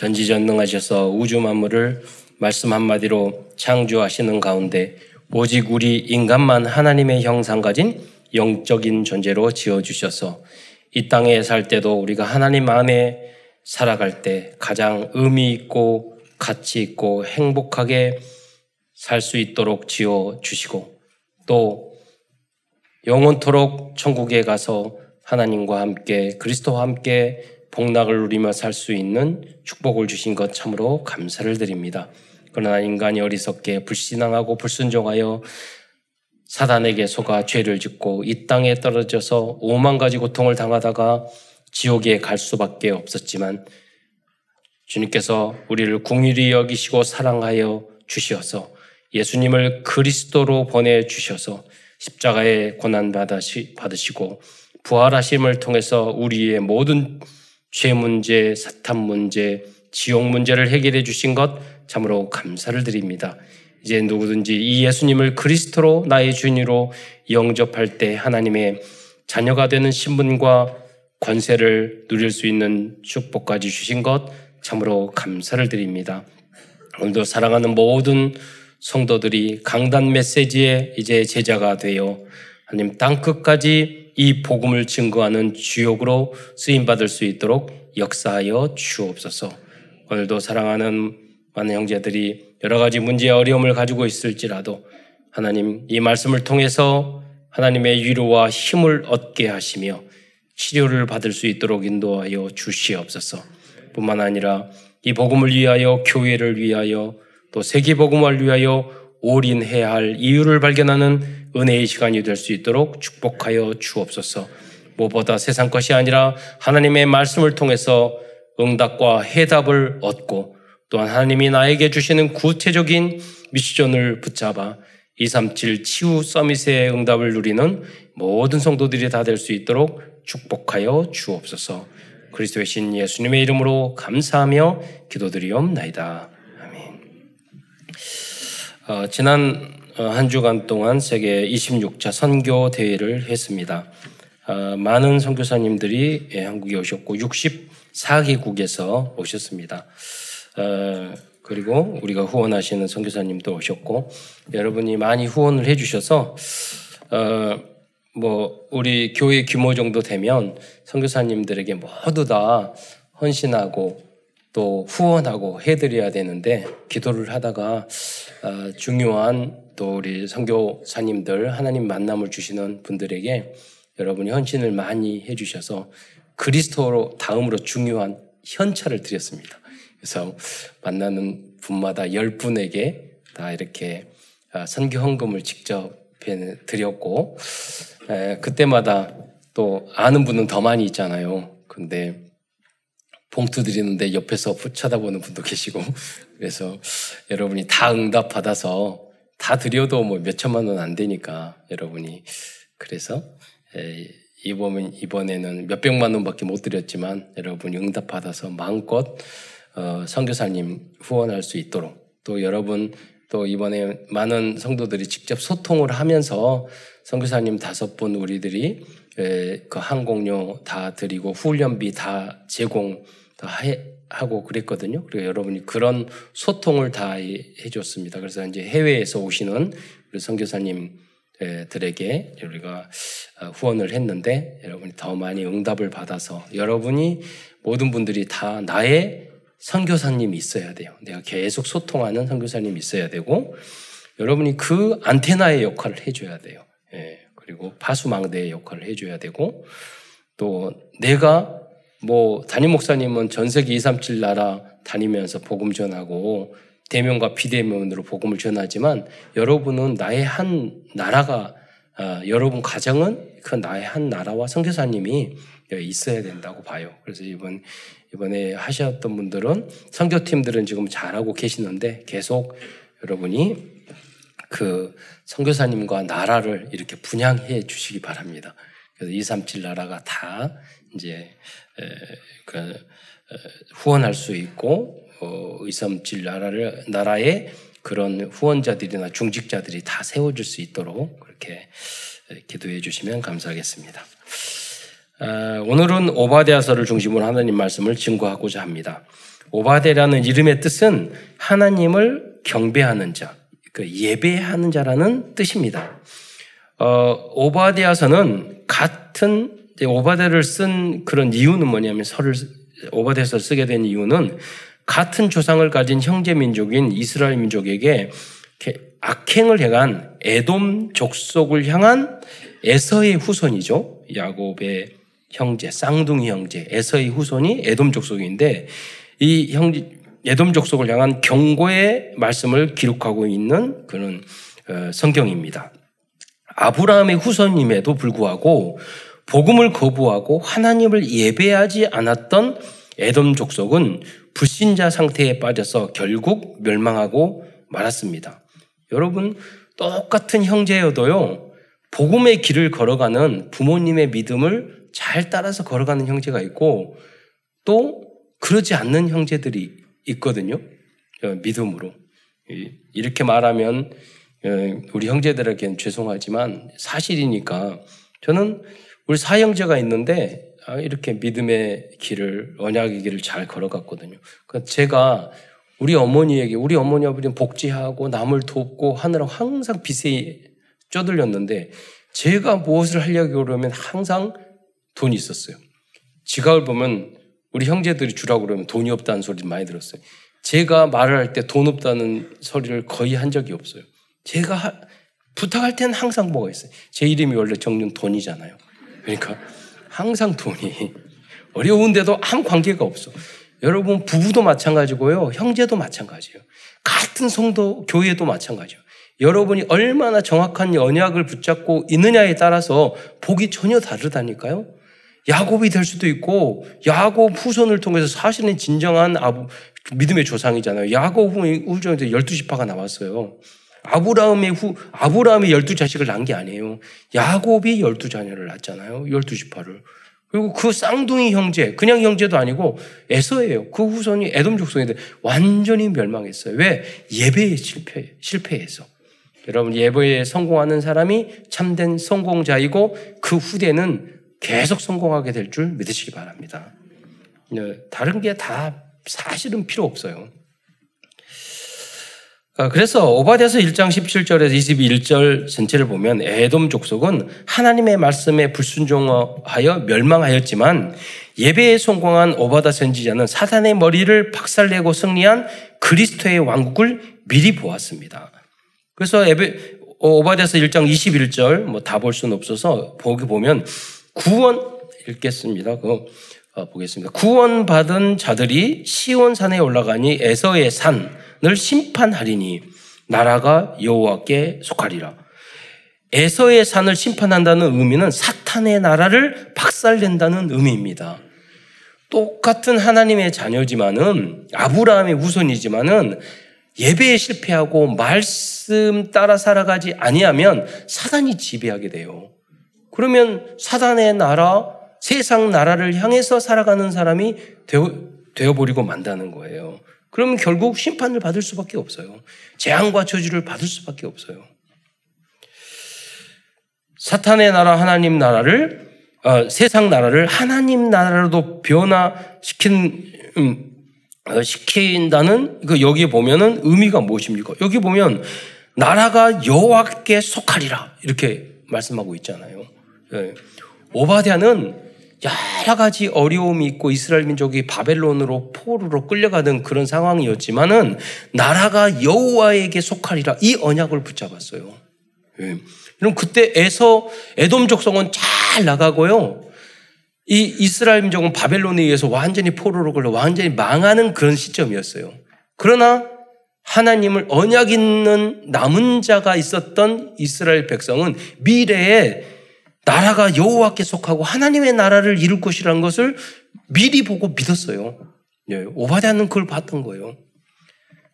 전지전능하셔서 우주 만물을 말씀 한마디로 창조하시는 가운데 오직 우리 인간만 하나님의 형상 가진 영적인 존재로 지어주셔서 이 땅에 살 때도 우리가 하나님 안에 살아갈 때 가장 의미 있고 가치 있고 행복하게 살 수 있도록 지어 주시고 또 영원토록 천국에 가서 하나님과 함께 그리스도와 함께 복락을 누리며 살 수 있는 축복을 주신 것 참으로 감사를 드립니다. 그러나 인간이 어리석게 불신앙하고 불순종하여 사단에게 속아 죄를 짓고 이 땅에 떨어져서 오만 가지 고통을 당하다가 지옥에 갈 수밖에 없었지만 주님께서 우리를 궁일이 여기시고 사랑하여 주셔서 예수님을 그리스도로 보내 주셔서 십자가의 고난 받으시고 부활하심을 통해서 우리의 모든 죄 문제, 사탄 문제, 지옥 문제를 해결해 주신 것 참으로 감사를 드립니다. 이제 누구든지 이 예수님을 그리스도로 나의 주인으로 영접할 때 하나님의 자녀가 되는 신분과 권세를 누릴 수 있는 축복까지 주신 것 참으로 감사를 드립니다. 오늘도 사랑하는 모든 성도들이 강단 메시지에 이제 제자가 되어 하나님 땅 끝까지 이 복음을 증거하는 주역으로 쓰임 받을 수 있도록 역사하여 주옵소서. 오늘도 사랑하는 많은 형제들이 여러 가지 문제와 어려움을 가지고 있을지라도 하나님 이 말씀을 통해서 하나님의 위로와 힘을 얻게 하시며 치료를 받을 수 있도록 인도하여 주시옵소서. 뿐만 아니라 이 복음을 위하여 교회를 위하여 또 세계 복음을 위하여 올인해야 할 이유를 발견하는 은혜의 시간이 될 수 있도록 축복하여 주옵소서. 무엇보다 세상 것이 아니라 하나님의 말씀을 통해서 응답과 해답을 얻고 또한 하나님이 나에게 주시는 구체적인 미션을 붙잡아 237 치유 서밋의 응답을 누리는 모든 성도들이 다 될 수 있도록 축복하여 주옵소서. 그리스도의 신 예수님의 이름으로 감사하며 기도드리옵나이다. 어, 지난 어, 한 주간 동안 세계 26차 선교 대회를 했습니다. 어, 많은 선교사님들이 예, 한국에 오셨고 64개국에서 오셨습니다. 어, 그리고 우리가 후원하시는 선교사님도 오셨고 여러분이 많이 후원을 해주셔서 어, 뭐 우리 교회 규모 정도 되면 선교사님들에게 모두 다 헌신하고 또 후원하고 해드려야 되는데 기도를 하다가 어, 중요한 또 우리 선교사님들 하나님 만남을 주시는 분들에게 여러분이 헌신을 많이 해주셔서 그리스도로 다음으로 중요한 현찰을 드렸습니다. 그래서 만나는 분마다 열 분에게 다 이렇게 아, 선교 헌금을 직접 드렸고 그때마다 또 아는 분은 더 많이 있잖아요. 근데 봉투 드리는데 옆에서 쳐다보는 분도 계시고. 그래서 여러분이 다 응답 받아서 다 드려도 뭐 몇 천만 원 안 되니까 여러분이. 그래서 이번 이번에는 몇 백만 원밖에 못 드렸지만 여러분이 응답 받아서 마음껏 어, 선교사님 후원할 수 있도록 또 여러분 또 이번에 많은 성도들이 직접 소통을 하면서 선교사님 다섯 분 우리들이 그 항공료 다 드리고 훈련비 다 제공 하고 그랬거든요. 그리고 여러분이 그런 소통을 다 해줬습니다. 그래서 이제 해외에서 오시는 우리 선교사님들에게 우리가 어, 후원을 했는데 여러분이 더 많이 응답을 받아서 여러분이 모든 분들이 다 나의 선교사님이 있어야 돼요. 내가 계속 소통하는 선교사님이 있어야 되고 여러분이 그 안테나의 역할을 해줘야 돼요. 예, 그리고 파수망대의 역할을 해줘야 되고 또 내가 뭐 담임 목사님은 전 세계 237 나라 다니면서 복음 전하고 대면과 비대면으로 복음을 전하지만 여러분은 나의 한 나라가 아, 여러분 가정은 그 나의 한 나라와 선교사님이 있어야 된다고 봐요. 그래서 이번 이번에 하셨던 분들은 선교팀들은 지금 잘하고 계시는데 계속 여러분이 그 선교사님과 나라를 이렇게 분양해 주시기 바랍니다. 그래서 237 나라가 다 이제 그 후원할 수 있고 어, 237 나라를 나라에 그런 후원자들이나 중직자들이 다 세워질 수 있도록 그렇게 기도해 주시면 감사하겠습니다. 아, 오늘은 오바데아서를 중심으로 하나님 말씀을 증거하고자 합니다. 오바데라는 이름의 뜻은 하나님을 경배하는 자, 그 예배하는 자라는 뜻입니다. 어, 오바데아서는 같은 오바데를 쓴 그런 이유는 뭐냐면 설을 오바데서 쓰게 된 이유는 같은 조상을 가진 형제 민족인 이스라엘 민족에게 악행을 행한 에돔 족속을 향한 에서의 후손이죠. 야곱의 형제, 쌍둥이 형제, 에서의 후손이 에돔 족속인데 이 형제 에돔 족속을 향한 경고의 말씀을 기록하고 있는 그런 어, 성경입니다. 아브라함의 후손임에도 불구하고 복음을 거부하고 하나님을 예배하지 않았던 에돔 족속은 불신자 상태에 빠져서 결국 멸망하고 말았습니다. 여러분 똑같은 형제여도요 복음의 길을 걸어가는 부모님의 믿음을 잘 따라서 걸어가는 형제가 있고 또 그러지 않는 형제들이 있거든요. 어, 믿음으로 이렇게 말하면 어, 우리 형제들에게는 죄송하지만 사실이니까 저는 우리 사형제가 있는데 아, 이렇게 믿음의 길을 언약의 길을 잘 걸어갔거든요. 그러니까 제가 우리 어머니에게 우리 어머니 아버지는 복지하고 남을 돕고 하느라 항상 빚에 쪼들렸는데 제가 무엇을 하려고 그러면 항상 돈이 있었어요. 지갑을 보면 우리 형제들이 주라고 그러면 돈이 없다는 소리 많이 들었어요. 제가 말을 할 때 돈 없다는 소리를 거의 한 적이 없어요. 제가 하, 부탁할 때는 항상 뭐가 있어요. 제 이름이 원래 정윤 돈이잖아요. 그러니까 항상 돈이 어려운데도 아무 관계가 없어. 여러분 부부도 마찬가지고요. 형제도 마찬가지예요. 같은 성도 교회도 마찬가지예요. 여러분이 얼마나 정확한 언약을 붙잡고 있느냐에 따라서 복이 전혀 다르다니까요. 야곱이 될 수도 있고 야곱 후손을 통해서 사실은 진정한 믿음의 조상이잖아요. 야곱 후손에서 12지파가 나왔어요. 아브라함의 후, 아브라함이 열두 자식을 낳은 게 아니에요. 야곱이 열두 자녀를 낳았잖아요. 열두 지파를. 그리고 그 쌍둥이 형제, 그냥 형제도 아니고 에서예요. 그 후손이 에돔 족속인데 완전히 멸망했어요. 왜? 예배에 실패, 실패해서. 여러분, 예배에 성공하는 사람이 참된 성공자이고 그 후대는 계속 성공하게 될 줄 믿으시기 바랍니다. 네, 다른 게 다 사실은 필요 없어요. 어, 그래서 오바데서 1장 17절에서 21절 전체를 보면 에돔 족속은 하나님의 말씀에 불순종하여 멸망하였지만 예배에 성공한 오바다 선지자는 사단의 머리를 박살내고 승리한 그리스도의 왕국을 미리 보았습니다. 그래서 에베, 오바데서 1장 21절 뭐 다 볼 수는 없어서 보기 보면 구원 읽겠습니다. 그 어, 보겠습니다. 구원받은 자들이 시온산에 올라가니 에서의 산늘 심판하리니 나라가 여호와께 속하리라. 에서의 산을 심판한다는 의미는 사탄의 나라를 박살낸다는 의미입니다. 똑같은 하나님의 자녀지만은 아브라함의 후손이지만은 예배에 실패하고 말씀 따라 살아가지 아니하면 사단이 지배하게 돼요. 그러면 사단의 나라, 세상 나라를 향해서 살아가는 사람이 되어, 되어 버리고 만다는 거예요. 그러면 결국 심판을 받을 수밖에 없어요. 재앙과 저주를 받을 수밖에 없어요. 사탄의 나라, 하나님 나라를 어, 세상 나라를 하나님 나라로 변화시킨 음, 어, 시킨다는 그 여기 보면은 의미가 무엇입니까? 여기 보면 나라가 여호와께 속하리라 이렇게 말씀하고 있잖아요. 예. 오바댜는 여러 가지 어려움이 있고 이스라엘 민족이 바벨론으로 포로로 끌려가는 그런 상황이었지만은 나라가 여호와에게 속하리라 이 언약을 붙잡았어요. 예. 그럼 그때 에서 에돔 족속은 잘 나가고요. 이 이스라엘 민족은 바벨론에 의해서 완전히 포로로 끌려 완전히 망하는 그런 시점이었어요. 그러나 하나님을 언약 있는 남은 자가 있었던 이스라엘 백성은 미래에 나라가 여호와께 속하고 하나님의 나라를 이룰 것이라는 것을 미리 보고 믿었어요. 예, 오바댜는 그걸 봤던 거예요.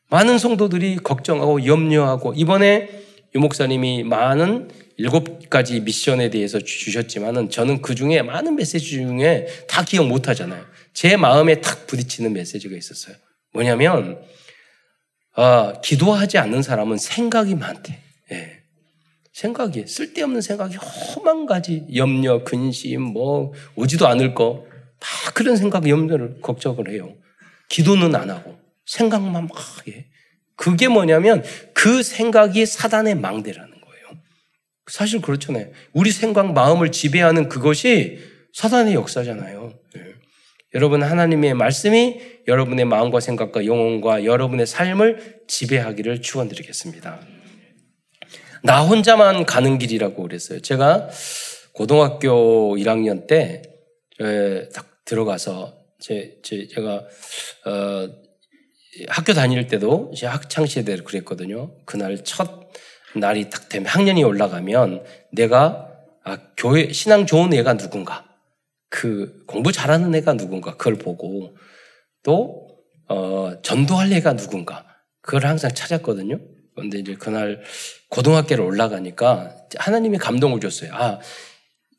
많은 성도들이 걱정하고 염려하고 이번에 유 목사님이 많은 일곱 가지 미션에 대해서 주셨지만은 저는 그 중에 많은 메시지 중에 다 기억 못 하잖아요. 제 마음에 탁 부딪히는 메시지가 있었어요. 뭐냐면, 아, 기도하지 않는 사람은 생각이 많대. 예. 생각이, 쓸데없는 생각이 험한 가지, 염려, 근심, 뭐, 오지도 않을 거, 다 그런 생각, 염려를, 걱정을 해요. 기도는 안 하고 생각만 막 해. 그게 뭐냐면 그 생각이 사단의 망대라는 거예요. 사실 그렇잖아요. 우리 생각, 마음을 지배하는 그것이 사단의 역사잖아요. 네. 여러분 하나님의 말씀이 여러분의 마음과 생각과 영혼과 여러분의 삶을 지배하기를 축원드리겠습니다. 나 혼자만 가는 길이라고 그랬어요. 제가 고등학교 1학년 때 딱 들어가서 제, 제 제가 어, 학교 다닐 때도 제 학창 시대를 그랬거든요. 그날 첫 날이 딱 되면 학년이 올라가면 내가 아, 교회 신앙 좋은 애가 누군가 그 공부 잘하는 애가 누군가 그걸 보고 또 어, 전도할 애가 누군가 그걸 항상 찾았거든요. 그런데 이제 그날 고등학교를 올라가니까 하나님이 감동을 줬어요. 아,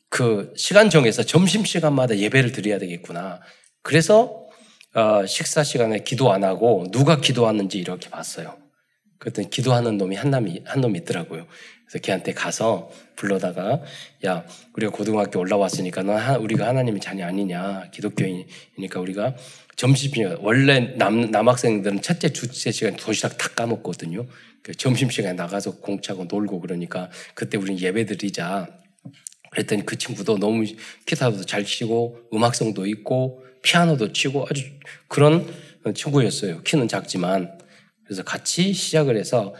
그 시간 정해서 점심 시간마다 예배를 드려야 되겠구나. 그래서 어, 식사 시간에 기도 안 하고 누가 기도하는지 이렇게 봤어요. 그랬더니 기도하는 놈이 한 놈이 한 놈이 있더라고요. 그래서 걔한테 가서 불러다가 야 우리가 고등학교 올라왔으니까 너 하, 우리가 하나님의 자녀 아니냐 기독교인이니까 우리가 점심시간 원래 남 남학생들은 첫째 주째 시간 도시락 다 까먹거든요. 그 점심시간에 나가서 공차고 놀고 그러니까 그때 우리는 예배 드리자. 그랬더니 그 친구도 너무 기타도 잘 치고 음악성도 있고 피아노도 치고 아주 그런 친구였어요. 키는 작지만 그래서 같이 시작을 해서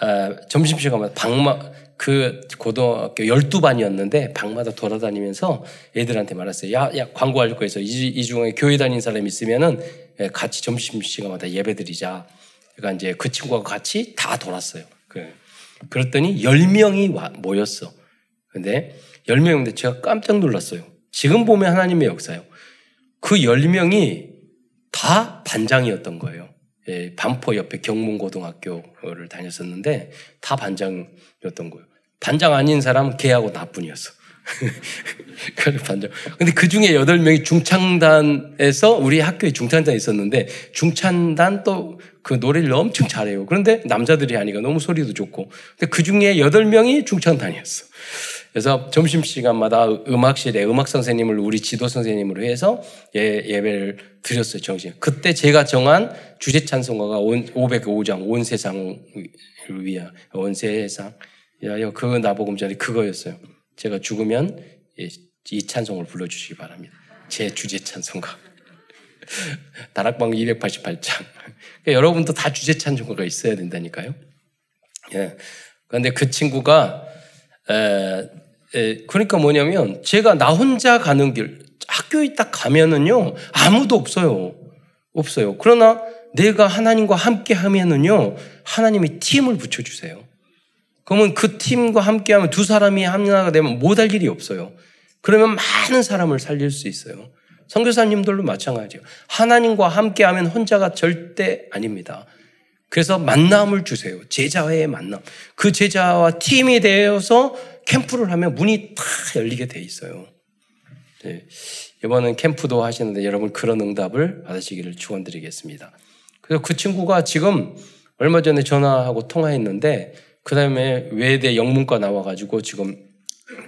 어, 점심시간마다 방마 그 고등학교 12반이었는데 방마다 돌아다니면서 애들한테 말했어요. 야, 야 광고할 거에서 이, 이 중에 교회 다니는 사람이 있으면은 예, 같이 점심시간마다 예배 드리자. 그러니까 이제 그 친구가 같이 다 돌았어요. 그, 그랬더니 10명이 모였어. 근데 10명인데 제가 깜짝 놀랐어요. 지금 보면 하나님의 역사요. 그 10명이 다 반장이었던 거예요. 예, 반포 옆에 경문고등학교를 다녔었는데 다 반장이었던 거예요. 반장 아닌 사람 걔하고 나뿐이었어. 그래 반장. 근데 그 중에 여덟 명이 중창단에서 우리 학교에 중창단이 있었는데 중창단 또 그 노래를 엄청 잘해요. 그런데 남자들이 하니까 너무 소리도 좋고. 근데 그 중에 여덟 명이 중창단이었어. 그래서 점심 시간마다 음악실에 음악 선생님을 우리 지도 선생님으로 해서 예, 예배를 드렸어요, 정신. 그때 제가 정한 주제 찬송가가 505장, 온 세상을 위한, 온 세상. 야, 그거 나보고 전에 그거였어요. 제가 죽으면 이 찬송을 불러주시기 바랍니다. 제 주제 찬송가. 다락방 288장. 그러니까 여러분도 다 주제 찬송가가 있어야 된다니까요. 예. 그런데 그 친구가 에, 에, 그러니까 뭐냐면 제가 나 혼자 가는 길 학교에 딱 가면은요 아무도 없어요. 없어요. 그러나 내가 하나님과 함께 하면은요 하나님이 팀을 붙여주세요. 그러면 그 팀과 함께 하면 두 사람이 하나가 되면 못할 일이 없어요. 그러면 많은 사람을 살릴 수 있어요. 선교사님들도 마찬가지예요. 하나님과 함께 하면 혼자가 절대 아닙니다. 그래서 만남을 주세요. 제자와의 만남. 그 제자와 팀이 되어서 캠프를 하면 문이 다 열리게 돼 있어요. 네. 이번은 캠프도 하시는데 여러분 그런 응답을 받으시기를 축원드리겠습니다. 그래서 그 친구가 지금 얼마 전에 전화하고 통화했는데 그 다음에 외대 영문과 나와가지고 지금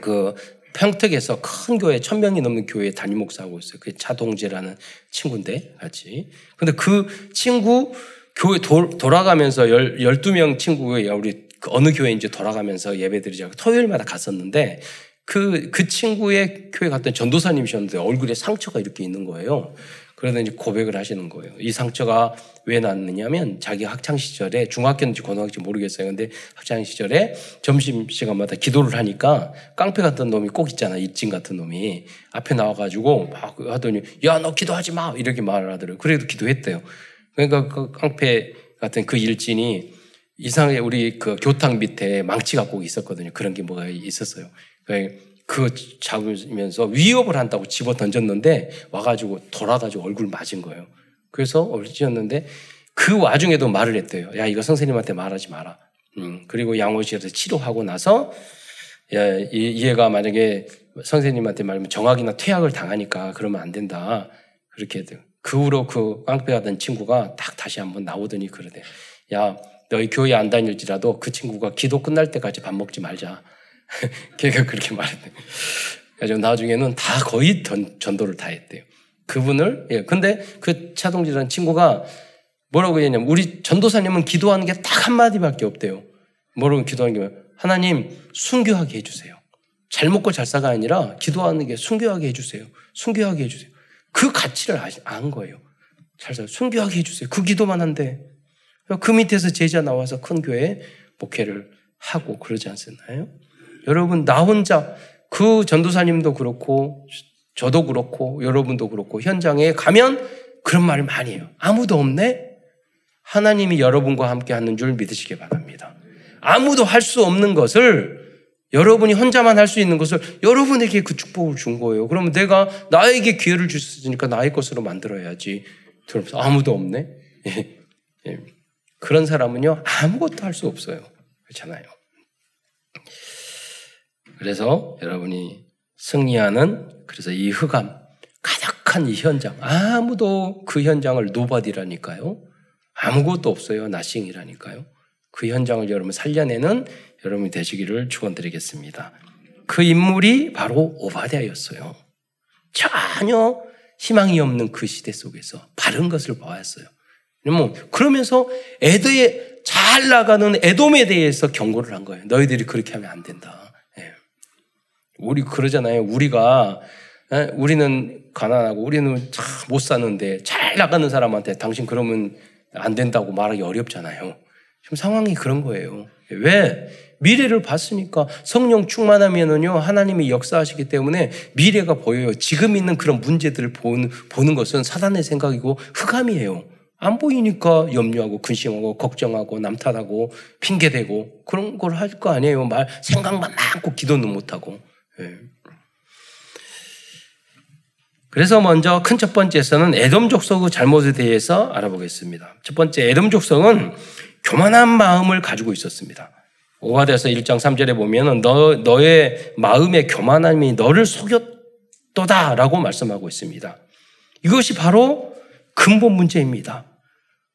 그 평택에서 큰 교회 천 명이 넘는 교회 담임 목사하고 있어요. 그 차동재라는 친구인데 같이. 근데 그 친구 교회 도, 돌아가면서 열, 12명 친구가 우리 그 어느 교회인지 돌아가면서 예배 드리자고 토요일마다 갔었는데 그, 그 친구의 교회 갔던 전도사님이셨는데 얼굴에 상처가 이렇게 있는 거예요. 그러다 이제 고백을 하시는 거예요. 이 상처가 왜 났느냐면 자기 학창 시절에 중학교인지 고등학교인지 모르겠어요. 근데 학창 시절에 점심 시간마다 기도를 하니까 깡패 같은 놈이 꼭 있잖아. 이찐 같은 놈이 앞에 나와 가지고 막 하더니 야 너 기도하지 마 이렇게 말을 하더라고요. 그래도 기도했대요. 그러니까 그 깡패 같은 그 일진이 이상하게 우리 그 교탁 밑에 망치가 꼭 있었거든요. 그런 게 뭐가 있었어요. 그 잡으면서 위협을 한다고 집어 던졌는데 와가지고 돌아가지고 얼굴 맞은 거예요. 그래서 얼굴 었는데 그 와중에도 말을 했대요. 야 이거 선생님한테 말하지 마라. 음, 그리고 양호실에서 치료하고 나서 야, 이, 얘가 만약에 선생님한테 말하면 정학이나 퇴학을 당하니까 그러면 안 된다. 그렇게 해요. 그 후로 그 깡패 가던 친구가 딱 다시 한번 나오더니 그러대. 야, 너희 교회 안 다닐지라도 그 친구가 기도 끝날 때까지 밥 먹지 말자. 걔가 그렇게 말했대. 그래서 나중에는 다 거의 전, 전도를 다 했대요. 그분을 예. 근데 그 차동지라는 친구가 뭐라고 했냐면 우리 전도사님은 기도하는 게 딱 한마디밖에 없대요. 뭐라고 기도하는 게 하나님 순교하게 해주세요. 잘 먹고 잘 사가 아니라 기도하는 게 순교하게 해주세요. 순교하게 해주세요. 그 가치를 안 거예요. 잘 살, 순교하게 해주세요. 그 기도만 한데 그 밑에서 제자 나와서 큰 교회 목회를 하고 그러지 않습나요? 여러분 나 혼자 그 전도사님도 그렇고 저도 그렇고 여러분도 그렇고 현장에 가면 그런 말을 많이 해요. 아무도 없네? 하나님이 여러분과 함께 하는 줄 믿으시기 바랍니다. 아무도 할 수 없는 것을 여러분이 혼자만 할 수 있는 것을 여러분에게 그 축복을 준 거예요. 그러면 내가 나에게 기회를 주셨으니까 나의 것으로 만들어야지. 아무도 없네? 예. 예. 그런 사람은요, 아무것도 할 수 없어요. 그렇잖아요. 그래서 여러분이 승리하는, 그래서 이 흑암, 가득한 이 현장, 아무도 그 현장을 노바디라니까요. 아무것도 없어요. 나싱이라니까요. 그 현장을 여러분 살려내는 여러분이 되시기를 축원드리겠습니다. 그 인물이 바로 오바댜였어요. 전혀 희망이 없는 그 시대 속에서 바른 것을 보았어요. 그러면서 에드에 잘 나가는 에돔에 대해서 경고를 한 거예요. 너희들이 그렇게 하면 안 된다. 예. 우리 그러잖아요. 우리가 예? 우리는 가난하고 우리는 참 못 사는데 잘 나가는 사람한테 당신 그러면 안 된다고 말하기 어렵잖아요. 지금 상황이 그런 거예요. 왜? 미래를 봤으니까 성령 충만하면은요 하나님이 역사하시기 때문에 미래가 보여요. 지금 있는 그런 문제들을 보는, 보는 것은 사단의 생각이고 흑암이에요. 안 보이니까 염려하고 근심하고 걱정하고 남탓하고 핑계대고 그런 걸 할 거 아니에요. 말 생각만 많고 기도는 못 하고. 예. 그래서 먼저 큰 첫 번째에서는 에돔 족속의 잘못에 대해서 알아보겠습니다. 첫 번째 에돔 족속은 교만한 마음을 가지고 있었습니다. 오화대서 1장 3절에 보면은 너, 너의 마음의 교만함이 너를 속였도다라고 말씀하고 있습니다. 이것이 바로 근본 문제입니다.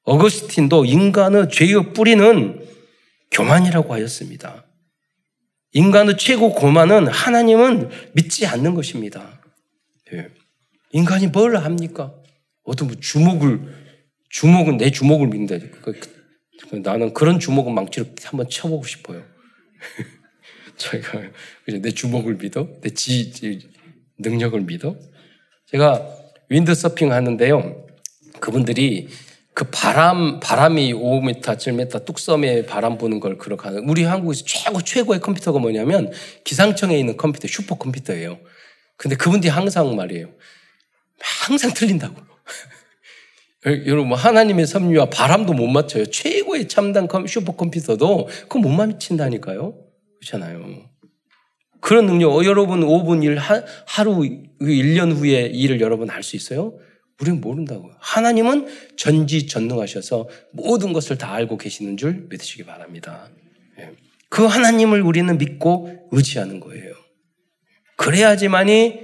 어거스틴도 인간의 죄의 뿌리는 교만이라고 하였습니다. 인간의 최고 고만은 하나님은 믿지 않는 것입니다. 예. 인간이 뭘 합니까? 어떤 뭐 주먹을, 주먹은 내 주먹을 믿는다. 그, 그, 나는 그런 주먹은 망치로 한번 쳐보고 싶어요. 제가 내 주먹을 믿어? 내 지, 지, 능력을 믿어? 제가 윈드서핑 하는데요. 그분들이 그 바람, 바람이 5m, 7m 뚝섬에 바람 부는 걸 그렇게 하는, 우리 한국에서 최고, 최고의 컴퓨터가 뭐냐면 기상청에 있는 컴퓨터, 슈퍼 컴퓨터예요. 근데 그분들이 항상 말이에요. 항상 틀린다고. 여러분, 뭐 하나님의 섭리와 바람도 못 맞춰요. 최고의 첨단 슈퍼 컴퓨터도 그거 못 맞춘다니까요. 그렇잖아요. 그런 능력, 어, 여러분 5분 일, 하루, 1년 그 후에 일을 여러분 할수 있어요? 우리는 모른다고요. 하나님은 전지전능하셔서 모든 것을 다 알고 계시는 줄 믿으시기 바랍니다. 예. 그 하나님을 우리는 믿고 의지하는 거예요. 그래야지만이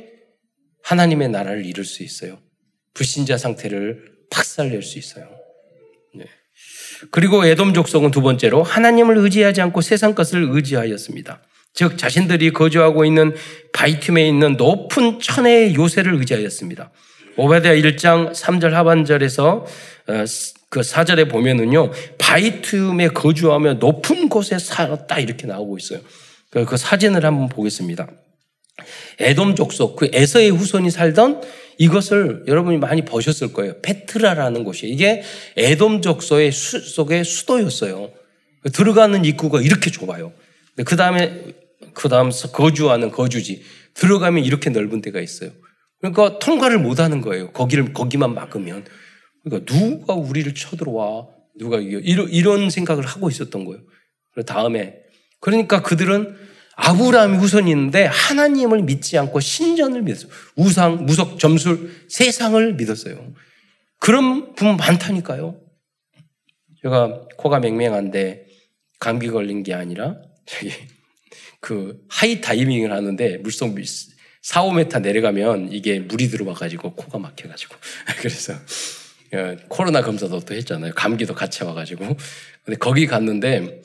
하나님의 나라를 이룰 수 있어요. 불신자 상태를 박살낼 수 있어요. 네. 그리고 에돔 족속은 두 번째로 하나님을 의지하지 않고 세상 것을 의지하였습니다. 즉 자신들이 거주하고 있는 바이툼에 있는 높은 천의 요새를 의지하였습니다. 오베데아 1장 3절 하반절에서 어, 그 4절에 보면은요. 바이툼에 거주하며 높은 곳에 살았다 이렇게 나오고 있어요. 그, 그 사진을 한번 보겠습니다. 에돔 족속, 그 에서의 후손이 살던 이것을 여러분이 많이 보셨을 거예요. 페트라라는 곳이 이게 에돔 족속의 수, 속의 수도였어요. 들어가는 입구가 이렇게 좁아요. 그 다음에 그 다음 거주하는 거주지 들어가면 이렇게 넓은 데가 있어요. 그러니까 통과를 못 하는 거예요. 거기를 거기만 막으면 그러니까 누가 우리를 쳐들어와 누가 이런 이런 생각을 하고 있었던 거예요. 그 다음에 그러니까 그들은 아브라함이 후손인데 하나님을 믿지 않고 신전을 믿었어요. 우상, 무속, 점술, 세상을 믿었어요. 그런 분 많다니까요. 제가 코가 맹맹한데 감기 걸린 게 아니라 저기 그 하이 다이빙을 하는데 물속 4, 5m 내려가면 이게 물이 들어와가지고 코가 막혀가지고 그래서 어, 코로나 검사도 또 했잖아요. 감기도 같이 와가지고 근데 거기 갔는데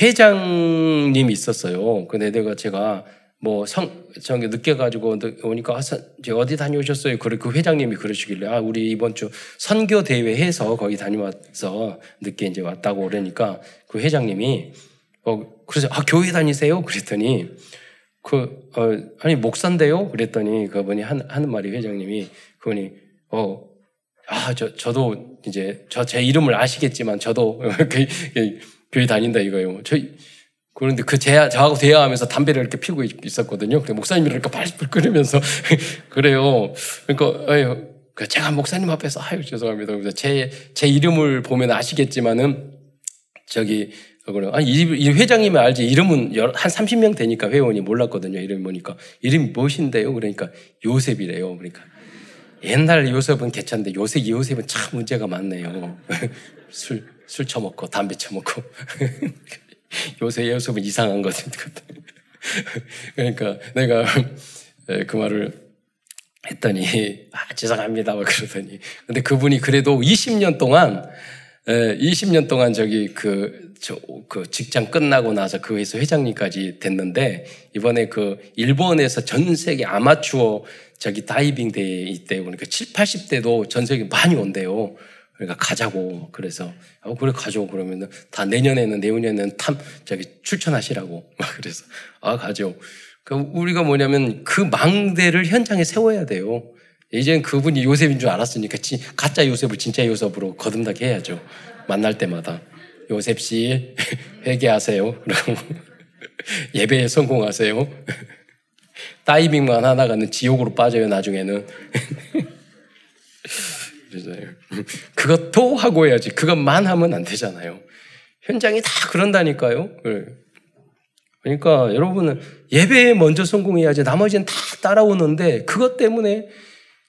회장님이 있었어요. 근데 내가 제가 뭐 성, 저기 늦게 가지고 오니까 아, 어디 다녀오셨어요? 그래, 그 회장님이 그러시길래 아, 우리 이번 주 선교 대회 해서 거기 다녀와서 늦게 이제 왔다고 그러니까 그 회장님이 어, 그래서 아, 교회 다니세요? 그랬더니 그, 어, 아니, 목사인데요? 그랬더니 그분이 한, 하는 말이 회장님이 그분이 어, 아, 저, 저도 이제 저 제 이름을 아시겠지만 저도 교회 다닌다 이거예요. 저, 그런데 그 제, 저하고 대화하면서 담배를 이렇게 피고 있었거든요. 그래 목사님이 이렇게 발발 끓으면서 그래요. 그러니까 아유, 그 제가 목사님 앞에서 아유 죄송합니다. 제, 제 이름을 보면 아시겠지만은 저기 그래 아니 이, 회장님이 알지 이름은 한 30명 되니까 회원이 몰랐거든요. 이름이 뭐니까 이름이 무엇인데요? 그러니까 요셉이래요. 그러니까 옛날 요셉은 괜찮은데 요새 요셉은 참 문제가 많네요. 술, 술 처먹고 담배 처먹고 요새 요셉은 이상한 것 같은 그러니까 내가 그 말을 했더니 아 죄송합니다 막 그러더니 근데 그분이 그래도 20년 동안 20년 동안 저기 그, 저, 그 직장 끝나고 나서 그 회사 회장님까지 됐는데 이번에 그 일본에서 전 세계 아마추어 저기 다이빙 대회 있대요. 그러니까 7, 80대도 전 세계 많이 온대요. 그러니까 가자고 그래서 어 그래 가죠 그러면은 다 내년에는 내후년에는 탐 저기 출전하시라고 막 그래서 아 가죠. 그 우리가 뭐냐면 그 망대를 현장에 세워야 돼요. 이제는 그분이 요셉인 줄 알았으니까 지, 가짜 요셉을 진짜 요셉으로 거듭나게 해야죠. 만날 때마다 요셉 씨 회개하세요. 예배에 성공하세요. 다이빙만 하다가는 지옥으로 빠져요 나중에는. 그것도 하고 해야지. 그것만 하면 안 되잖아요. 현장이 다 그런다니까요. 그러니까 여러분은 예배에 먼저 성공해야지 나머지는 다 따라오는데 그것 때문에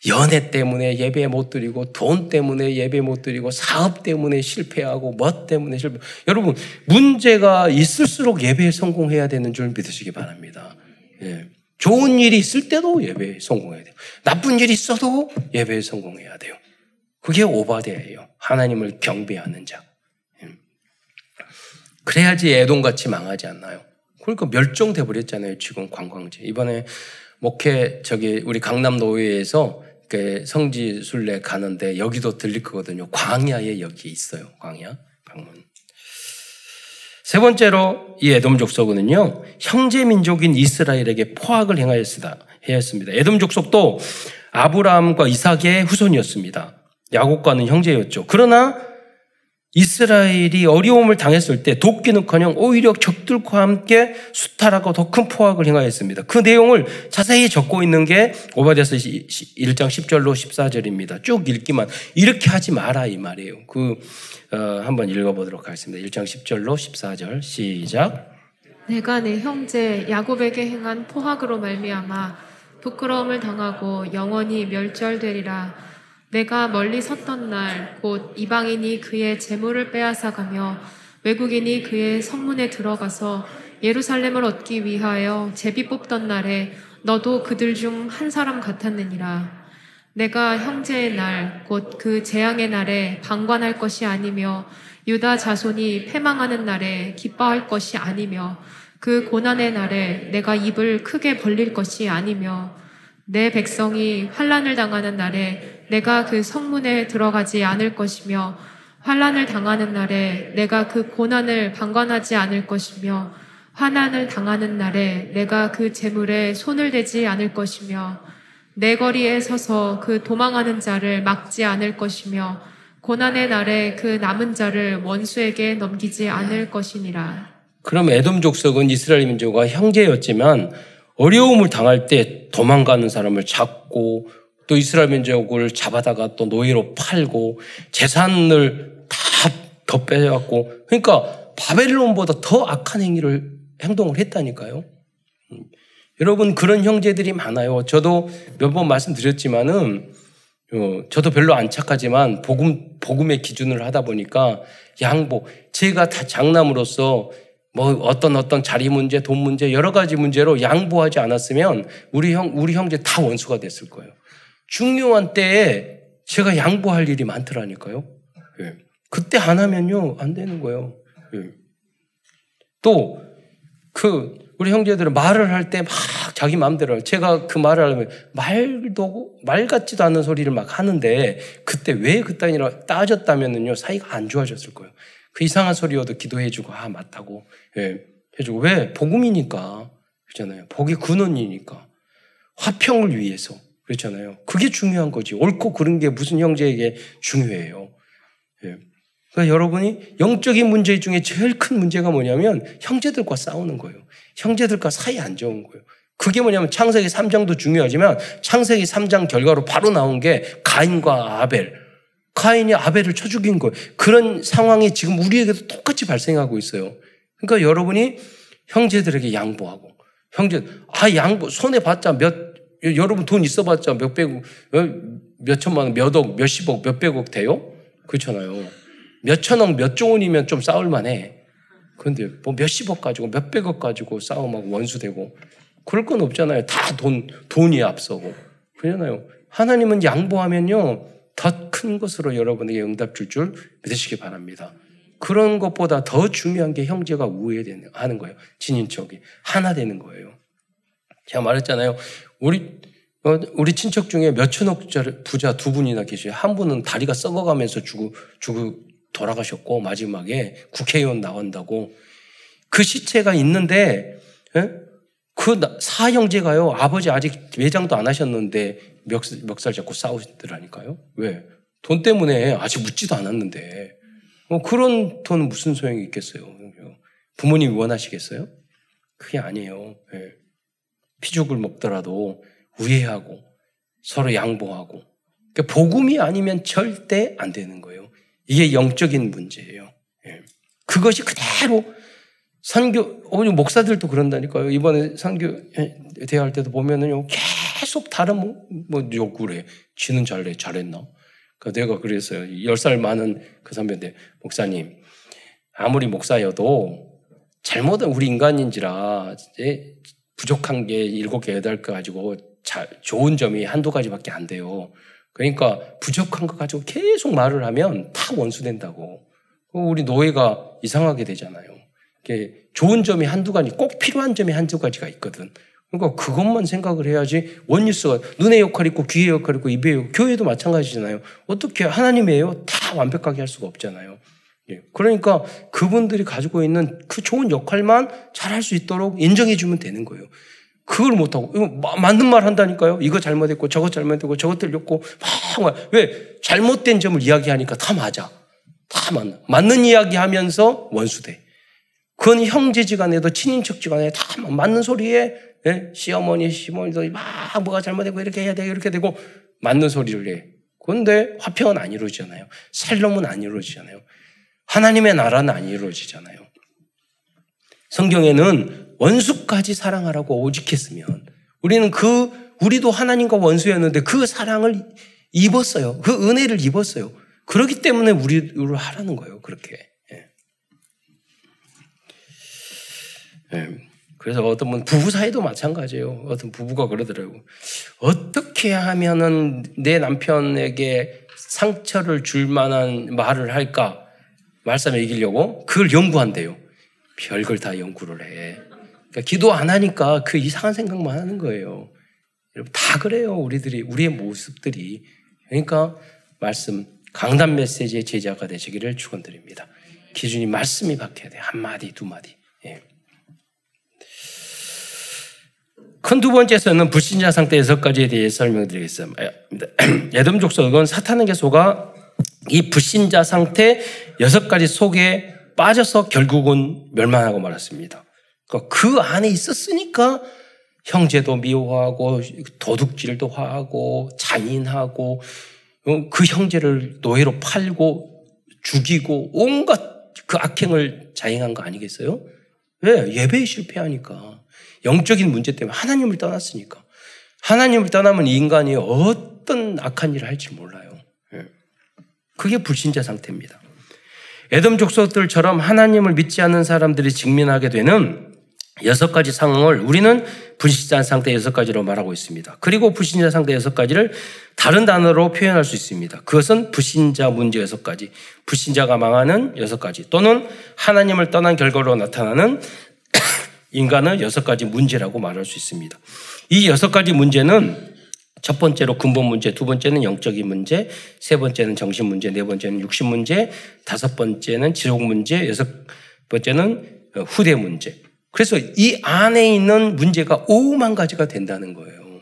연애 때문에 예배 못 드리고 돈 때문에 예배 못 드리고 사업 때문에 실패하고 뭐 때문에 실패. 여러분 문제가 있을수록 예배에 성공해야 되는 줄 믿으시기 바랍니다. 예. 좋은 일이 있을 때도 예배에 성공해야 돼요. 나쁜 일이 있어도 예배에 성공해야 돼요. 그게 오바데예요. 하나님을 경배하는 자. 예. 그래야지 애동같이 망하지 않나요? 그러니까 멸종돼 버렸잖아요. 지금 관광지. 이번에 목회 저기 우리 강남 노회에서 그 성지 순례 가는데 여기도 들릴 거거든요. 광야에 여기 있어요. 광야 방문. 세 번째로 이 에돔 족속은요 형제 민족인 이스라엘에게 포악을 행하였습니다. 에돔 족속도 아브라함과 이삭의 후손이었습니다. 야곱과는 형제였죠. 그러나 이스라엘이 어려움을 당했을 때 돕기는커녕 오히려 적들과 함께 수탈하고 더 큰 포악을 행하였습니다. 그 내용을 자세히 적고 있는 게 오바데서 1장 10절로 14절입니다. 쭉 읽기만 이렇게 하지 마라 이 말이에요. 그 어, 한번 읽어보도록 하겠습니다. 1장 10절로 14절 시작. 내가 내 형제 야곱에게 행한 포악으로 말미암아 부끄러움을 당하고 영원히 멸절되리라. 내가 멀리 섰던 날 곧 이방인이 그의 재물을 빼앗아 가며 외국인이 그의 성문에 들어가서 예루살렘을 얻기 위하여 제비 뽑던 날에 너도 그들 중 한 사람 같았느니라. 내가 형제의 날, 곧 그 재앙의 날에 방관할 것이 아니며 유다 자손이 패망하는 날에 기뻐할 것이 아니며 그 고난의 날에 내가 입을 크게 벌릴 것이 아니며 내 백성이 환란을 당하는 날에 내가 그 성문에 들어가지 않을 것이며 환란을 당하는 날에 내가 그 고난을 방관하지 않을 것이며 환난을 당하는 날에 내가 그 재물에 손을 대지 않을 것이며 내 거리에 서서 그 도망하는 자를 막지 않을 것이며 고난의 날에 그 남은 자를 원수에게 넘기지 않을 것이니라. 그럼 에돔 족속은 이스라엘 민족과 형제였지만 어려움을 당할 때 도망가는 사람을 잡고 또 이스라엘 민족을 잡아다가 또 노예로 팔고 재산을 다 더 빼앗고 그러니까 바벨론보다 더 악한 행위를 행동을 했다니까요. 음. 여러분 그런 형제들이 많아요. 저도 몇 번 말씀드렸지만은 어, 저도 별로 안 착하지만 복음 복음의 기준을 하다 보니까 양보 제가 다 장남으로서 뭐 어떤 어떤 자리 문제, 돈 문제, 여러 가지 문제로 양보하지 않았으면 우리 형, 우리 형제 다 원수가 됐을 거예요. 중요한 때에 제가 양보할 일이 많더라니까요. 예. 그때 안 하면요, 안 되는 거예요. 예. 또, 그, 우리 형제들은 말을 할 때 막 자기 마음대로 제가 그 말을 하려면 말도 말 같지도 않은 소리를 막 하는데 그때 왜 그딴이라 따졌다면은요 사이가 안 좋아졌을 거예요. 그 이상한 소리여도 기도해주고 아 맞다고 예, 해주고 왜 복음이니까 그렇잖아요. 복이 근원이니까 화평을 위해서 그렇잖아요. 그게 중요한 거지. 옳고 그른 게 무슨 형제에게 중요해요. 예. 그러니까 여러분이 영적인 문제 중에 제일 큰 문제가 뭐냐면 형제들과 싸우는 거예요. 형제들과 사이 안 좋은 거예요. 그게 뭐냐면 창세기 3장도 중요하지만 창세기 3장 결과로 바로 나온 게 가인과 아벨. 가인이 아벨을 쳐 죽인 거예요. 그런 상황이 지금 우리에게도 똑같이 발생하고 있어요. 그러니까 여러분이 형제들에게 양보하고 형제 아 양보 손해 봤자 몇 여러분 돈 있어봤자 몇백 어, 몇 천만 원, 몇 억, 몇십억, 몇백억 돼요? 그렇잖아요. 몇 천억, 몇조 원이면 좀 싸울만 해. 그런데 뭐 몇십억 가지고 몇백억 가지고 싸움하고 원수되고 그럴 건 없잖아요. 다 돈, 돈이 앞서고. 그러잖아요. 하나님은 양보하면요. 더 큰 것으로 여러분에게 응답 줄 줄 믿으시기 바랍니다. 그런 것보다 더 중요한 게 형제가 우애하는 거예요. 친인척이. 하나 되는 거예요. 제가 말했잖아요. 우리, 어, 우리 친척 중에 몇 천억 부자 두 분이나 계셔요. 한 분은 다리가 썩어가면서 죽고, 죽고 돌아가셨고, 마지막에 국회의원 나온다고. 그 시체가 있는데, 에? 예? 그 사형제가요, 아버지 아직 외장도 안 하셨는데, 멱, 멱살 잡고 싸우시더라니까요. 왜? 돈 때문에 아직 묻지도 않았는데. 어, 그런 돈은 무슨 소용이 있겠어요? 부모님이 원하시겠어요? 그게 아니에요. 예. 피죽을 먹더라도 우애하고 서로 양보하고. 그러니까 복음이 아니면 절대 안 되는 거예요. 이게 영적인 문제예요. 예. 그것이 그대로 선교, 오늘 목사들도 그런다니까요. 이번에 선교 대화할 때도 보면은요, 계속 다른 뭐, 뭐 욕을 해. 쥐는 잘해, 잘했나? 그 내가 그랬어요. 10살 많은 그 선배인데, 목사님, 아무리 목사여도 잘못은 우리 인간인지라 부족한 게 일곱 개, 여덟 개 가지고 잘, 좋은 점이 한두 가지밖에 안 돼요. 그러니까 부족한 거 가지고 계속 말을 하면 다 원수된다고. 우리 노예가 이상하게 되잖아요. 좋은 점이 한두 가지, 꼭 필요한 점이 한두 가지가 있거든. 그러니까 그것만 생각을 해야지 원뉴스가 눈의 역할 있고 귀의 역할 있고 입의 역할, 교회도 마찬가지잖아요. 어떻게 하나님이에요? 다 완벽하게 할 수가 없잖아요. 예. 그러니까 그분들이 가지고 있는 그 좋은 역할만 잘할 수 있도록 인정해 주면 되는 거예요. 그걸 못하고, 이거 맞는 말 한다니까요? 이거 잘못했고, 저거 잘못했고, 저것 들렸고, 막, 왜? 잘못된 점을 이야기하니까 다 맞아. 다 맞나. 맞는 이야기 하면서 원수돼. 그건 형제지간에도 친인척지간에 다 맞는 소리에 예? 시어머니, 시어머니도 막 뭐가 잘못되고 이렇게 해야 돼, 이렇게 되고 맞는 소리를 해. 그런데 화평은 안 이루어지잖아요. 살롬은 안 이루어지잖아요. 하나님의 나라는 안 이루어지잖아요. 성경에는 원수까지 사랑하라고 오직 했으면 우리는 그 우리도 하나님과 원수였는데 그 사랑을 입었어요. 그 은혜를 입었어요. 그렇기 때문에 우리를 하라는 거예요. 그렇게. 예. 예. 그래서 어떤 분 부부 사이도 마찬가지예요. 어떤 부부가 그러더라고. 어떻게 하면은 내 남편에게 상처를 줄 만한 말을 할까? 말씀을 이기려고 그걸 연구한대요. 별걸 다 연구를 해. 그러니까 기도 안 하니까 그 이상한 생각만 하는 거예요. 여러분 다 그래요. 우리들이 우리의 모습들이 그러니까 말씀 강단 메시지의 제자가 되시기를 축원드립니다. 기준이 말씀이 바뀌어야 돼. 한 마디 두 마디. 예. 큰두 번째서는 불신자 상태 여섯 가지에 대해 설명드리겠습니다. 에돔 족속은 사탄에게 속아 이 불신자 상태 여섯 가지 속에 빠져서 결국은 멸망하고 말았습니다. 그러니까 그 안에 있었으니까 형제도 미워하고 도둑질도 하고 잔인하고 어, 그 형제를 노예로 팔고 죽이고 온갖 그 악행을 자행한 거 아니겠어요? 왜? 예배에 실패하니까. 영적인 문제 때문에 하나님을 떠났으니까. 하나님을 떠나면 인간이 어떤 악한 일을 할지 몰라요. 그게 불신자 상태입니다. 에돔 족속들처럼 하나님을 믿지 않는 사람들이 직면하게 되는 여섯 가지 상황을 우리는 불신자 상태 여섯 가지로 말하고 있습니다. 그리고 불신자 상태 여섯 가지를 다른 단어로 표현할 수 있습니다. 그것은 불신자 문제 여섯 가지, 불신자가 망하는 여섯 가지, 또는 하나님을 떠난 결과로 나타나는 인간은 여섯 가지 문제라고 말할 수 있습니다. 이 여섯 가지 문제는 첫 번째로 근본 문제, 두 번째는 영적인 문제, 세 번째는 정신 문제, 네 번째는 육신 문제, 다섯 번째는 지속 문제, 여섯 번째는 후대 문제. 그래서 이 안에 있는 문제가 5만 가지가 된다는 거예요.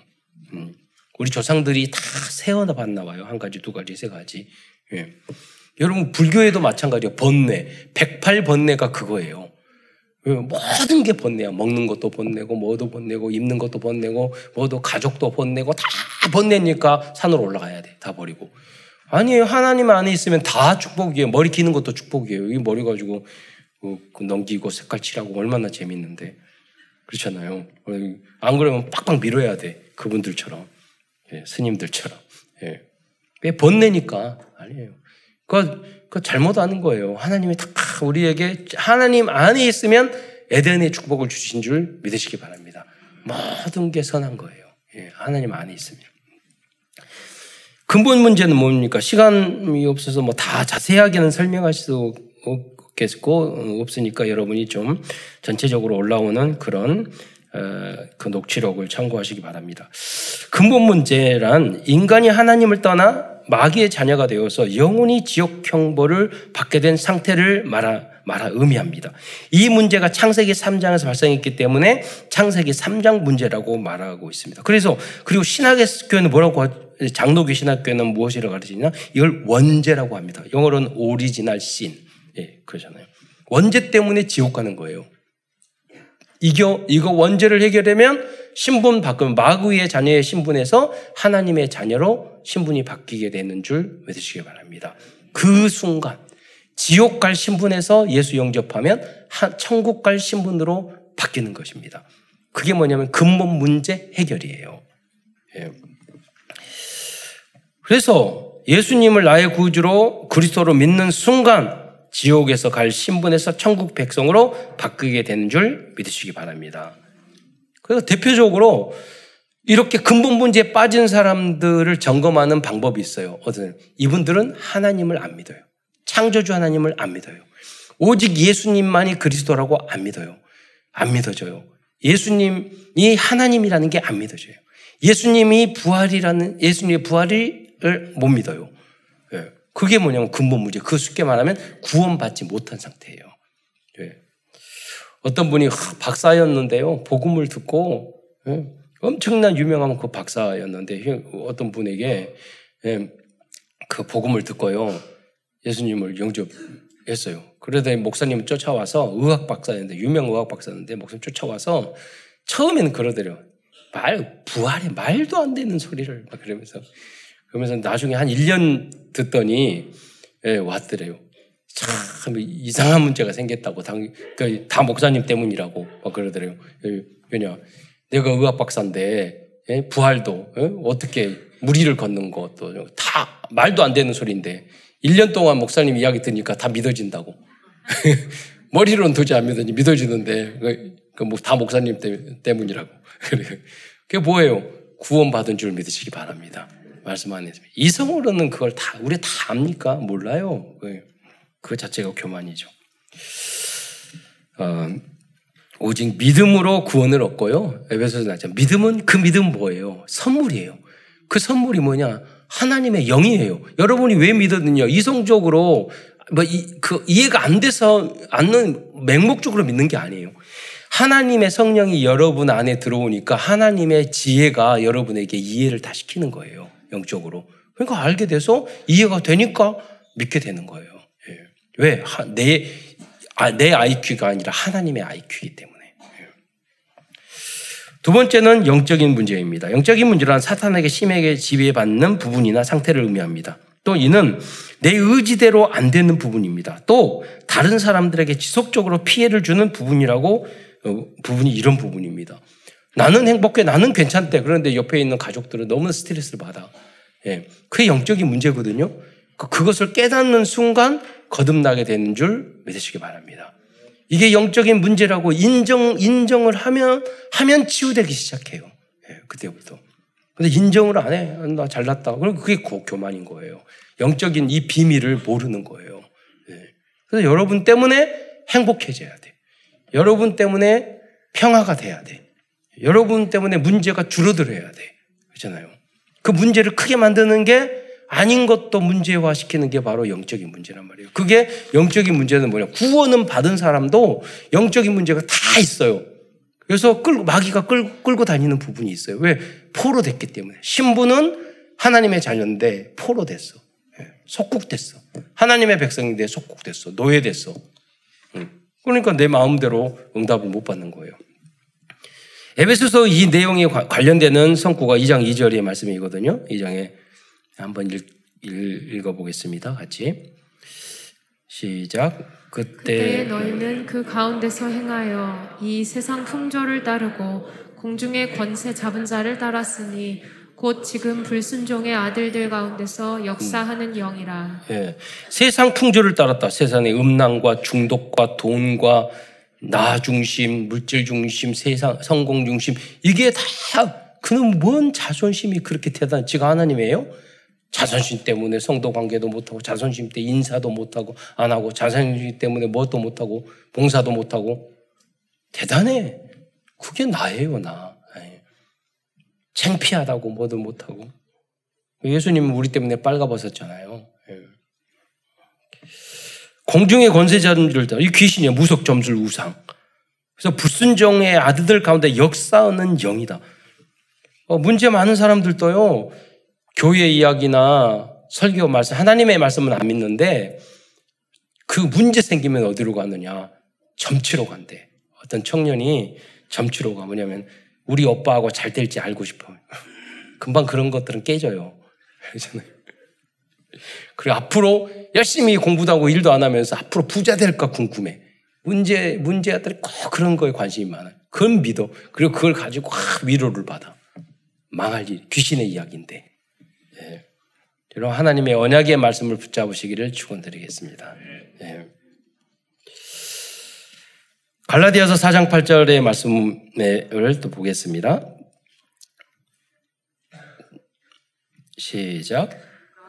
음. 우리 조상들이 다 세워나 봤나 봐요. 한 가지, 두 가지, 세 가지. 예. 여러분, 불교에도 마찬가지예요. 번뇌. 108번뇌가 그거예요. 예, 모든 게 번뇌야. 먹는 것도 번뇌고, 뭐도 번뇌고, 입는 것도 번뇌고, 뭐도 가족도 번뇌고, 다 번뇌니까 산으로 올라가야 돼. 다 버리고. 아니에요. 하나님 안에 있으면 다 축복이에요. 머리 기는 것도 축복이에요. 이 머리 가지고 그 넘기고 색깔 칠하고 얼마나 재밌는데. 그렇잖아요. 안 그러면 빡빡 밀어야 돼. 그분들처럼. 예, 스님들처럼. 예. 왜 번뇌니까. 아니에요. 그, 그 잘못 아는 거예요. 하나님이 딱 우리에게 하나님 안에 있으면 에덴의 축복을 주신 줄 믿으시기 바랍니다. 모든 게 선한 거예요. 예, 하나님 안에 있으면. 근본 문제는 뭡니까? 시간이 없어서 뭐 다 자세하게는 설명할 수 없겠고, 없으니까 여러분이 좀 전체적으로 올라오는 그런 어, 그 녹취록을 참고하시기 바랍니다. 근본 문제란 인간이 하나님을 떠나 마귀의 자녀가 되어서 영원히 지옥 형벌을 받게 된 상태를 말하, 말하 의미합니다. 이 문제가 창세기 3장에서 발생했기 때문에 창세기 3장 문제라고 말하고 있습니다. 그래서 그리고 신학교는 뭐라고 장로교 신학교는 무엇이라고 가르치냐? 이걸 원죄라고 합니다. 영어로는 original sin. 예, 그러잖아요. 원죄 때문에 지옥 가는 거예요. 이거, 이거 원죄를 해결하면 신분 바꾸면 마구의 자녀의 신분에서 하나님의 자녀로 신분이 바뀌게 되는 줄 믿으시기 바랍니다. 그 순간 지옥 갈 신분에서 예수 영접하면 천국 갈 신분으로 바뀌는 것입니다. 그게 뭐냐면 근본 문제 해결이에요. 예. 그래서 예수님을 나의 구주로 그리스도로 믿는 순간 지옥에서 갈 신분에서 천국 백성으로 바뀌게 되는 줄 믿으시기 바랍니다. 그래서 대표적으로 이렇게 근본 문제에 빠진 사람들을 점검하는 방법이 있어요. 어떤 이분들은 하나님을 안 믿어요. 창조주 하나님을 안 믿어요. 오직 예수님만이 그리스도라고 안 믿어요. 안 믿어져요. 예수님이 하나님이라는 게 안 믿어져요. 예수님이 부활이라는 예수님의 부활을 못 믿어요. 예. 그게 뭐냐면 근본 문제. 그 쉽게 말하면 구원받지 못한 상태예요. 예. 어떤 분이 박사였는데요. 복음을 듣고 예. 엄청난 유명한 그 박사였는데 어떤 분에게 예, 그 복음을 듣고요. 예수님을 영접했어요. 그러다 목사님 쫓아와서 의학 박사였는데 유명 의학 박사였는데 목사님 쫓아와서 처음에는 그러더래요. 말 부활에 말도 안 되는 소리를 막 그러면서 그러면서 나중에 한 1년 듣더니 예, 왔더래요. 참 이상한 문제가 생겼다고 당, 그, 다 목사님 때문이라고 막 그러더래요. 예, 왜냐 내가 의학 박사인데 예? 부활도 예? 어떻게 무리를 걷는 것도 다 말도 안 되는 소리인데 1년 동안 목사님 이야기 듣니까 다 믿어진다고. 머리로는 도저히 안 믿어지 믿어지는데 그, 그다 목사님 때문이라고. 그게 뭐예요? 구원받은 줄 믿으시기 바랍니다. 말씀 안 했습니다. 이성으로는 그걸 다, 우리 다 압니까? 몰라요. 그 자체가 교만이죠. 어, 오직 믿음으로 구원을 얻고요. 에베소서 나죠. 믿음은 그 믿음 뭐예요? 선물이에요. 그 선물이 뭐냐? 하나님의 영이에요. 여러분이 왜 믿었느냐? 이성적으로 뭐 이, 그 이해가 안 돼서 않는 맹목적으로 믿는 게 아니에요. 하나님의 성령이 여러분 안에 들어오니까 하나님의 지혜가 여러분에게 이해를 다 시키는 거예요. 영적으로. 그러니까 알게 돼서 이해가 되니까 믿게 되는 거예요. 예. 왜? 내, 아, 내 IQ가 아니라 하나님의 IQ이기 때문에. 예. 두 번째는 영적인 문제입니다. 영적인 문제란 사탄에게 심하게 지배받는 부분이나 상태를 의미합니다. 또 이는 내 의지대로 안 되는 부분입니다. 또 다른 사람들에게 지속적으로 피해를 주는 부분이라고 어, 부분이 이런 부분입니다. 나는 행복해, 나는 괜찮대. 그런데 옆에 있는 가족들은 너무 스트레스를 받아. 예, 그게 영적인 문제거든요. 그, 그것을 깨닫는 순간 거듭나게 되는 줄 믿으시기 바랍니다. 이게 영적인 문제라고 인정, 인정을 하면, 하면 치유되기 시작해요. 예, 그때부터. 근데 인정을 안 해. 나 잘났다. 그럼 그게 교만인 거예요. 영적인 이 비밀을 모르는 거예요. 예. 그래서 여러분 때문에 행복해져야 돼. 여러분 때문에 평화가 돼야 돼. 여러분 때문에 문제가 줄어들어야 돼. 그렇잖아요. 그 문제를 크게 만드는 게 아닌 것도 문제화 시키는 게 바로 영적인 문제란 말이에요. 그게 영적인 문제는 뭐냐? 구원은 받은 사람도 영적인 문제가 다 있어요. 그래서 끌고, 마귀가 끌, 끌고 다니는 부분이 있어요. 왜? 포로 됐기 때문에. 신부는 하나님의 자녀인데 포로 됐어. 예, 속국됐어. 하나님의 백성인데 속국됐어. 노예됐어. 그러니까 내 마음대로 응답을 못 받는 거예요. 에베소서 이 내용에 관련되는 성구가 2장 2절의 말씀이거든요. 2장에 한번 읽, 읽어보겠습니다. 같이. 시작. 그때 너희는 그 가운데서 행하여 이 세상 풍조를 따르고 공중의 권세 잡은 자를 따랐으니 곧 지금 불순종의 아들들 가운데서 역사하는 음. 영이라. 예. 세상 풍조를 따랐다. 세상의 음란과 중독과 돈과 나 중심, 물질 중심, 세상 성공 중심 이게 다 그는 뭔 자존심이 그렇게 대단 지가 하나님이에요? 자존심 때문에 성도 관계도 못하고 자존심 때 인사도 못하고 안 하고 자존심 때문에 뭣도 못하고 봉사도 못하고 대단해. 그게 나예요 나. 예. 창피하다고 뭐도 못하고 예수님은 우리 때문에 빨가벗었잖아요. 예. 공중의 권세자들을 이 귀신이야 무속 점술 우상. 그래서 불순종의 아들들 가운데 역사하는 영이다. 어, 문제 많은 사람들도요 교회 이야기나 설교 말씀, 하나님의 말씀은 안 믿는데 그 문제 생기면 어디로 가느냐? 점치러 간대. 어떤 청년이 점치러 가. 뭐냐면 우리 오빠하고 잘 될지 알고 싶어. 금방 그런 것들은 깨져요. 그렇잖아요. 그리고 앞으로 열심히 공부도 하고 일도 안 하면서 앞으로 부자 될까 궁금해. 문제, 문제들이 꼭 그런 거에 관심이 많아요. 그건 믿어. 그리고 그걸 가지고 위로를 받아. 망할 일, 귀신의 이야기인데. 예. 여러분 하나님의 언약의 말씀을 붙잡으시기를 축원드리겠습니다. 예. 갈라디아서 4장 8절의 말씀을 또 보겠습니다. 시작.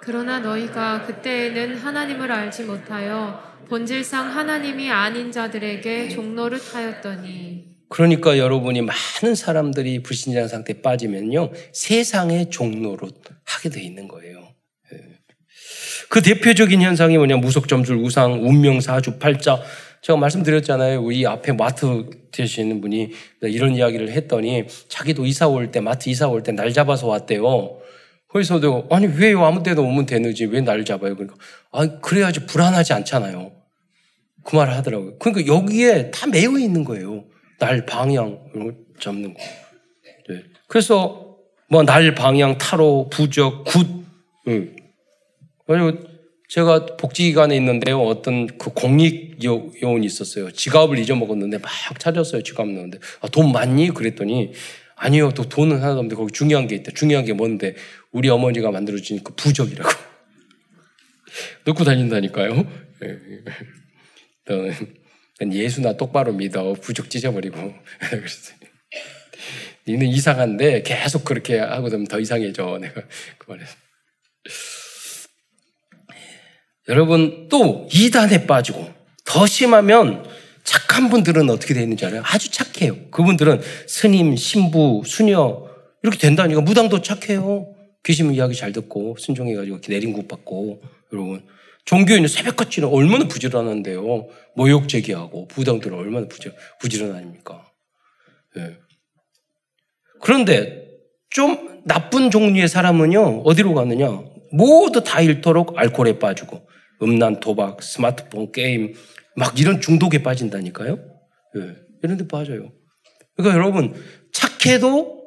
그러나 너희가 그때에는 하나님을 알지 못하여 본질상 하나님이 아닌 자들에게 종로를 하였더니 그러니까 여러분이 많은 사람들이 불신자 상태에 빠지면요 세상의 종로로 하게 돼 있는 거예요. 예. 그 대표적인 현상이 뭐냐 무속 점술 우상 운명 사주 팔자 제가 말씀드렸잖아요. 우리 앞에 마트 되시는 분이 이런 이야기를 했더니 자기도 이사 올 때 마트 이사 올 때 날 잡아서 왔대요. 거기서도 아니 왜 아무 때도 오면 되는지 왜 날 잡아요? 그러니까 아 그래야지 불안하지 않잖아요. 그 말을 하더라고요. 그러니까 여기에 다 매여 있는 거예요. 날 방향 잡는 거. 네. 그래서 뭐 날 방향 타로 부적 굿. 응. 그리고 제가 복지기관에 있는데요. 어떤 그 공익 요원이 있었어요. 지갑을 잊어먹었는데 막 찾았어요. 지갑 넣는데 아, 돈 많니? 그랬더니 아니요. 또 돈은 하나도 없는데 거기 중요한 게 있다. 중요한 게 뭔데 우리 어머니가 만들어준 그 부적이라고 넣고 다닌다니까요. 네. 예수나 똑바로 믿어. 부족 찢어버리고. 니는 이상한데 계속 그렇게 하고 되면 더 이상해져. 내가 그 말했어. 여러분 또 이단에 빠지고 더 심하면 착한 분들은 어떻게 되는지 알아요? 아주 착해요. 그분들은 스님, 신부, 수녀 이렇게 된다니까 무당도 착해요. 귀신 이야기 잘 듣고 순종해가지고 내린 국 받고 여러분 종교인은 새벽같이 얼마나 부지런한데요. 모욕 제기하고 부당들은 얼마나 부지, 부지런합니까? 예. 그런데 좀 나쁜 종류의 사람은요, 어디로 가느냐? 모두 다 잃도록 알코올에 빠지고, 음란, 도박, 스마트폰, 게임, 막 이런 중독에 빠진다니까요? 예. 이런 데 빠져요. 그러니까 여러분, 착해도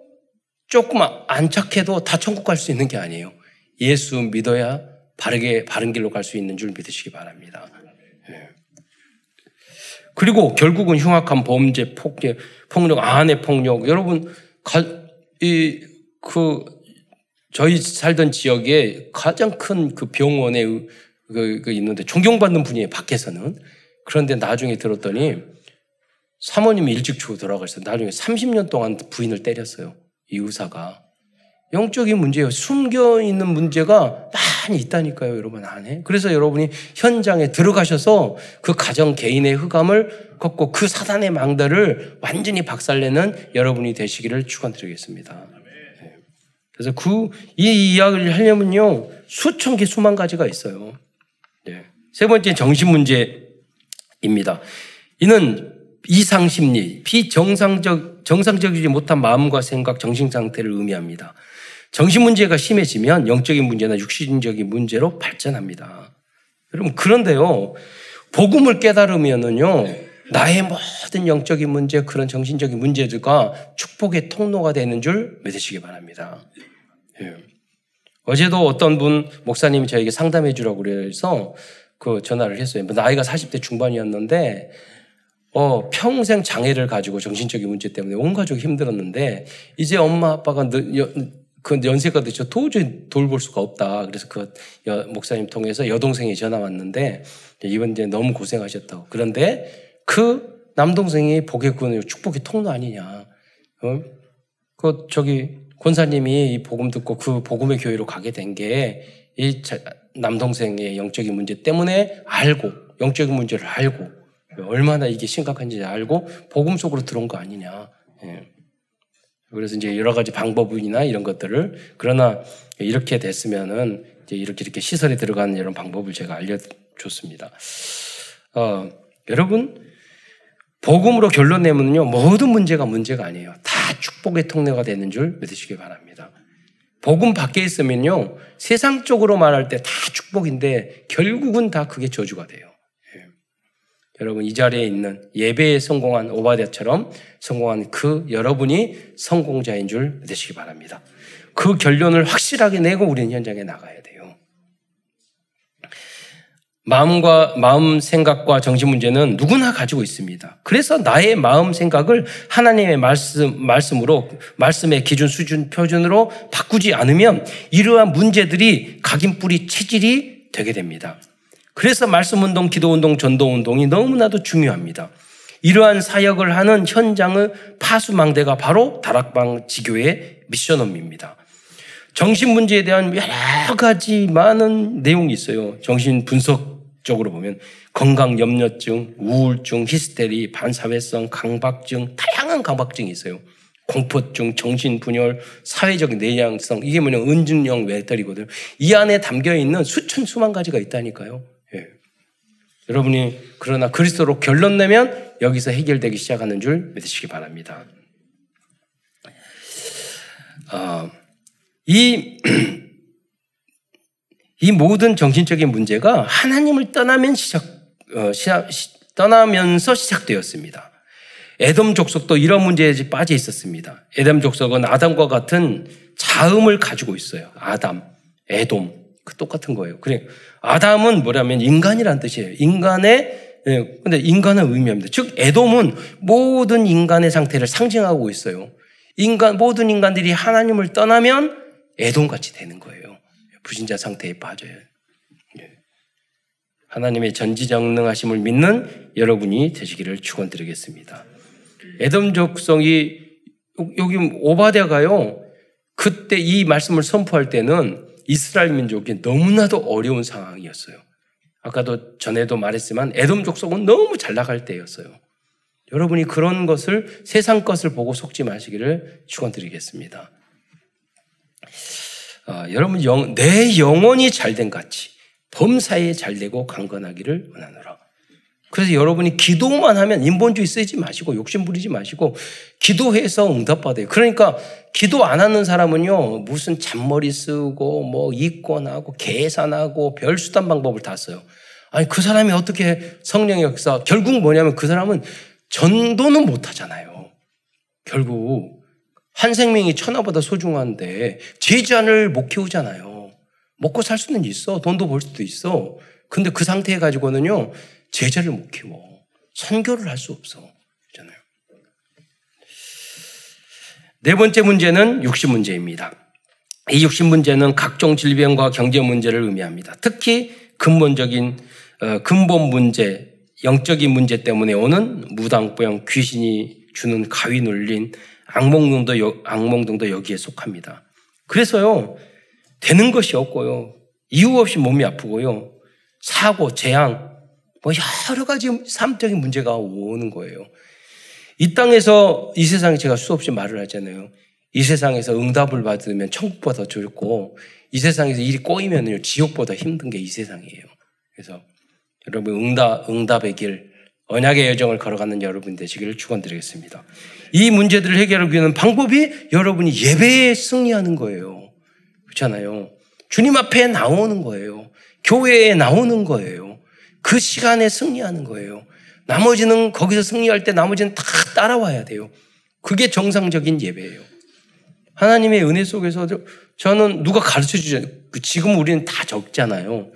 조금 안 착해도 다 천국 갈 수 있는 게 아니에요. 예수 믿어야 바르게 바른 길로 갈 수 있는 줄 믿으시기 바랍니다. 예. 그리고 결국은 흉악한 범죄, 폭력, 폭력, 아내 폭력. 여러분, 이, 그, 저희 살던 지역에 가장 큰 그 병원에 그, 그 있는데 존경받는 분이에요, 밖에서는. 그런데 나중에 들었더니 사모님이 일찍 죽어 돌아가셨어요. 나중에 30년 동안 부인을 때렸어요. 이 의사가. 영적인 문제예요. 숨겨 있는 문제가 많이 있다니까요, 여러분 안에. 그래서 여러분이 현장에 들어가셔서 그 가정 개인의 흑암을 걷고 그 사단의 망대를 완전히 박살내는 여러분이 되시기를 축원드리겠습니다. 네. 그래서 그 이 이야기를 하려면요 수천 개 수만 가지가 있어요. 네. 세 번째 정신 문제입니다. 이는 이상 심리, 비정상적 정상적이지 못한 마음과 생각, 정신 상태를 의미합니다. 정신 문제가 심해지면 영적인 문제나 육신적인 문제로 발전합니다. 여러분 그런데요. 복음을 깨달으면은요. 나의 모든 영적인 문제, 그런 정신적인 문제들과 축복의 통로가 되는 줄 믿으시기 바랍니다. 예. 어제도 어떤 분 목사님이 저에게 상담해 주라고 그래서 그 전화를 했어요. 나이가 40대 중반이었는데 어, 평생 장애를 가지고 정신적인 문제 때문에 온 가족이 힘들었는데 이제 엄마 아빠가 그 연세가 되죠. 도저히 돌볼 수가 없다. 그래서 그 여, 목사님 통해서 여동생이 전화 왔는데 이번 이제 너무 고생하셨다고. 그런데 그 남동생이 복의 구원 축복의 통로 아니냐. 어? 그 저기 권사님이 이 복음 듣고 그 복음의 교회로 가게 된 게 이 남동생의 영적인 문제 때문에 알고 영적인 문제를 알고 얼마나 이게 심각한지 알고 복음 속으로 들어온 거 아니냐. 예. 그래서 이제 여러 가지 방법이나 이런 것들을 그러나 이렇게 됐으면은 이제 이렇게 이렇게 시설에 들어가는 이런 방법을 제가 알려줬습니다. 어, 여러분 복음으로 결론 내면요 모든 문제가 문제가 아니에요. 다 축복의 통로가 되는 줄 믿으시기 바랍니다. 복음 밖에 있으면요 세상적으로 말할 때 다 축복인데 결국은 다 그게 저주가 돼요. 여러분 이 자리에 있는 예배에 성공한 오바댜처럼 성공한 그 여러분이 성공자인 줄 믿으시기 바랍니다. 그 결론을 확실하게 내고 우리는 현장에 나가야 돼요. 마음과 마음 생각과 정신 문제는 누구나 가지고 있습니다. 그래서 나의 마음 생각을 하나님의 말씀 말씀으로 말씀의 기준 수준 표준으로 바꾸지 않으면 이러한 문제들이 각인 뿌리 체질이 되게 됩니다. 그래서 말씀 운동, 기도 운동, 전도 운동이 너무나도 중요합니다. 이러한 사역을 하는 현장의 파수망대가 바로 다락방 지교의 미션업입니다. 정신 문제에 대한 여러 가지 많은 내용이 있어요. 정신 분석적으로 보면 건강 염려증, 우울증, 히스테리, 반사회성, 강박증, 다양한 강박증이 있어요. 공포증, 정신분열, 사회적 내향성, 이게 뭐냐, 은증형 외떨이거든요. 이 안에 담겨 있는 수천 수만 가지가 있다니까요. 여러분이 그러나 그리스도로 결론 내면 여기서 해결되기 시작하는 줄 믿으시기 바랍니다. 어, 이, 이 모든 정신적인 문제가 하나님을 떠나면 시작, 어, 시작 떠나면서 시작되었습니다. 에돔 족속도 이런 문제에 빠져 있었습니다. 에돔 족속은 아담과 같은 자음을 가지고 있어요. 아담, 에돔. 그 똑같은 거예요. 그래. 아담은 뭐냐면 인간이란 뜻이에요. 인간의 예, 근데 인간을 의미합니다. 즉 에돔은 모든 인간의 상태를 상징하고 있어요. 인간 모든 인간들이 하나님을 떠나면 에돔 같이 되는 거예요. 부신자 상태에 빠져요. 예. 하나님의 전지전능하심을 믿는 여러분이 되시기를 축원드리겠습니다. 에돔 족성이 여기 오바댜가요. 그때 이 말씀을 선포할 때는 이스라엘 민족이 너무나도 어려운 상황이었어요. 아까도 전에도 말했지만 에돔 족속은 너무 잘 나갈 때였어요. 여러분이 그런 것을 세상 것을 보고 속지 마시기를 축원드리겠습니다. 아, 여러분 영, 내 영혼이 잘된 같이 범사에 잘되고 강건하기를 원하노라. 그래서 여러분이 기도만 하면 인본주의 쓰지 마시고 욕심 부리지 마시고 기도해서 응답받아요. 그러니까 기도 안 하는 사람은요 무슨 잔머리 쓰고 뭐 이권하고 계산하고 별 수단 방법을 다 써요. 아니 그 사람이 어떻게 성령의 역사 결국 뭐냐면 그 사람은 전도는 못 하잖아요. 결국 한 생명이 천하보다 소중한데 제자를 못 키우잖아요. 먹고 살 수는 있어. 돈도 벌 수도 있어. 근데 그 상태 가지고는요 제자를 못 키워. 선교를 할 수 없어. 그잖아요. 네 번째 문제는 육신 문제입니다. 이 육신 문제는 각종 질병과 경제 문제를 의미합니다. 특히 근본적인 어, 근본 문제, 영적인 문제 때문에 오는 무당병, 귀신이 주는 가위 눌린 악몽 등도 악몽 등도 여기에 속합니다. 그래서요 되는 것이 없고요 이유 없이 몸이 아프고요. 사고, 재앙, 뭐 여러 가지 삶적인 문제가 오는 거예요. 이 땅에서 이 세상에 제가 수없이 말을 하잖아요. 이 세상에서 응답을 받으면 천국보다 좋고 이 세상에서 일이 꼬이면 지옥보다 힘든 게 이 세상이에요. 그래서 여러분 응답 응답의 길 언약의 여정을 걸어가는 여러분 되시기를 축원드리겠습니다. 이 문제들을 해결하기 위한 방법이 여러분이 예배에 승리하는 거예요. 그렇잖아요. 주님 앞에 나오는 거예요. 교회에 나오는 거예요. 그 시간에 승리하는 거예요. 나머지는 거기서 승리할 때 나머지는 다 따라와야 돼요. 그게 정상적인 예배예요. 하나님의 은혜 속에서 저는 누가 가르쳐 주죠. 그 지금 우리는 다 적잖아요.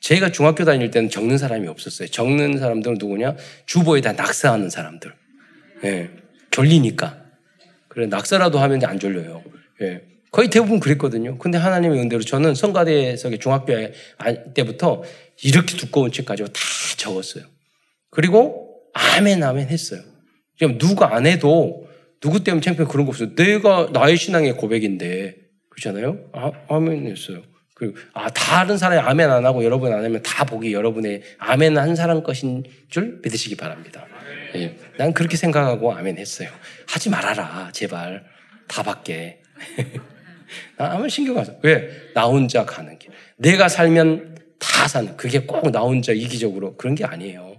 제가 중학교 다닐 때는 적는 사람이 없었어요. 적는 사람들은 누구냐? 주보에다 낙서하는 사람들. 예. 졸리니까. 그래, 낙서라도 하면 안 졸려요. 예. 거의 대부분 그랬거든요. 근데 하나님의 은혜로 저는 성가대에서 중학교 때부터 이렇게 두꺼운 책 가지고 다 적었어요. 그리고 아멘, 아멘 했어요. 지금 누가 안 해도 누구 때문에 창피해 그런 거 없어요. 내가 나의 신앙의 고백인데. 그렇잖아요? 아, 아멘 했어요. 그, 아, 다른 사람이 아멘 안 하고 여러분 안 하면 다 복이 여러분의 아멘 한 사람 것인 줄 믿으시기 바랍니다. 예, 난 그렇게 생각하고 아멘 했어요. 하지 말아라, 제발. 다 받게. 아무 신경 안 써. 왜? 나 혼자 가는 길. 내가 살면 다 사는. 그게 꼭 나 혼자 이기적으로 그런 게 아니에요.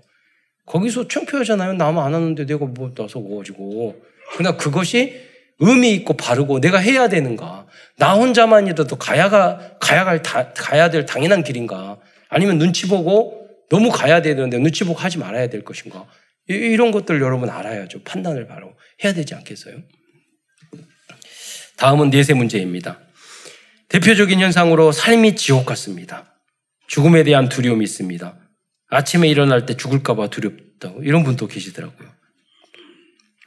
거기서 창피하잖아요. 나만 안 하는데 내가 뭐 나서 가지고. 그러나 그것이 의미 있고 바르고 내가 해야 되는가? 나 혼자만이라도 가야가 가야 갈 가야 될 당연한 길인가? 아니면 눈치 보고 너무 가야 되는데 눈치 보고 하지 말아야 될 것인가? 이런 것들 여러분 알아야죠. 판단을 바로 해야 되지 않겠어요? 다음은 넷의 문제입니다. 대표적인 현상으로 삶이 지옥 같습니다. 죽음에 대한 두려움이 있습니다. 아침에 일어날 때 죽을까봐 두렵다고 이런 분도 계시더라고요.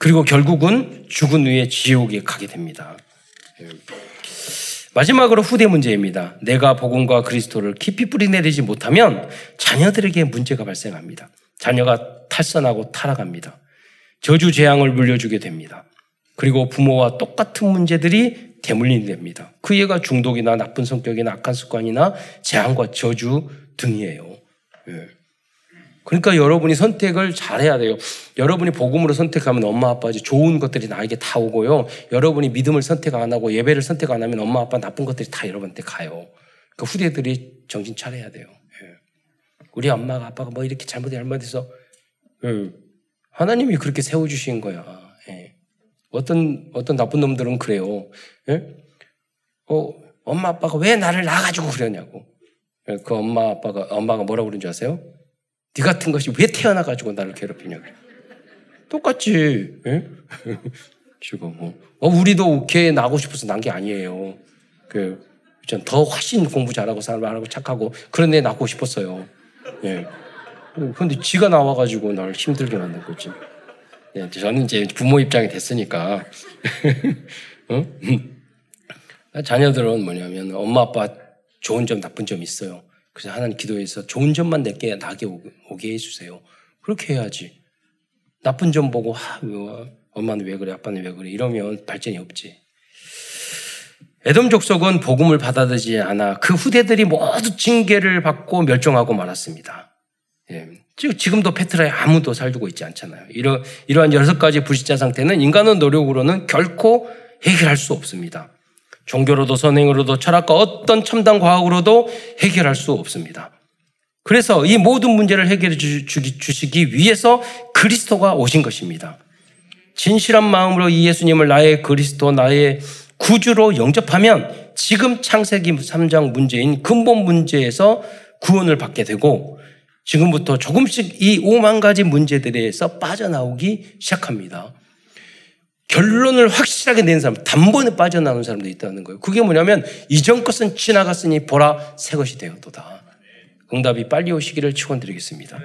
그리고 결국은 죽은 후에 지옥에 가게 됩니다. 마지막으로 후대 문제입니다. 내가 복음과 그리스도를 깊이 뿌리내리지 못하면 자녀들에게 문제가 발생합니다. 자녀가 탈선하고 타락합니다. 저주 재앙을 물려주게 됩니다. 그리고 부모와 똑같은 문제들이 대물림이 됩니다. 그 애가 중독이나 나쁜 성격이나 악한 습관이나 재앙과 저주 등이에요. 예. 그러니까 여러분이 선택을 잘해야 돼요. 여러분이 복음으로 선택하면 엄마 아빠 이제 좋은 것들이 나에게 다 오고요. 여러분이 믿음을 선택 안 하고 예배를 선택 안 하면 엄마 아빠 나쁜 것들이 다 여러분한테 가요. 그 후대들이 정신 차려야 돼요. 예. 우리 엄마가 아빠가 뭐 이렇게 잘못해 잘못해서 예. 하나님이 그렇게 세워주신 거야. 예. 어떤 어떤 나쁜 놈들은 그래요. 예? 어, 엄마 아빠가 왜 나를 낳아가지고 그러냐고. 예, 그 엄마 아빠가 엄마가 뭐라고 그러는 줄 아세요? 네 같은 것이 왜 태어나가지고 나를 괴롭히냐고. 똑같지. 예? 지금 뭐. 어, 우리도 걔 나고 싶어서 난 게 아니에요. 그, 전더 훨씬 공부 잘하고 사람하고 착하고 그런 애 낳고 싶었어요. 예. 근데 지가 나와가지고 날 힘들게 만든 거지. 예, 저는 이제 부모 입장이 됐으니까. 어? 자녀들은 뭐냐면 엄마 아빠 좋은 점 나쁜 점 있어요. 그래서 하나님 기도해서 좋은 점만 내게 나게 오게 해주세요. 그렇게 해야지. 나쁜 점 보고 아, 엄마는 왜 그래 아빠는 왜 그래 이러면 발전이 없지. 에돔 족속은 복음을 받아들이지 않아 그 후대들이 모두 징계를 받고 멸종하고 말았습니다. 예. 지금도 페트라에 아무도 살고 있지 않잖아요. 이러, 이러한 여섯 가지 불신자 상태는 인간의 노력으로는 결코 해결할 수 없습니다. 종교로도 선행으로도 철학과 어떤 첨단 과학으로도 해결할 수 없습니다. 그래서 이 모든 문제를 해결해 주 시기 위해서 그리스도가 오신 것입니다. 진실한 마음으로 이 예수님을 나의 그리스도, 나의 구주로 영접하면 지금 창세기 3장 문제인 근본 문제에서 구원을 받게 되고 지금부터 조금씩 이 5만 가지 문제들에서 빠져나오기 시작합니다. 결론을 확실하게 낸 사람, 단번에 빠져나오는 사람도 있다는 거예요. 그게 뭐냐면 이전 것은 지나갔으니 보라 새 것이 되었도다. 응답이 빨리 오시기를 축원드리겠습니다.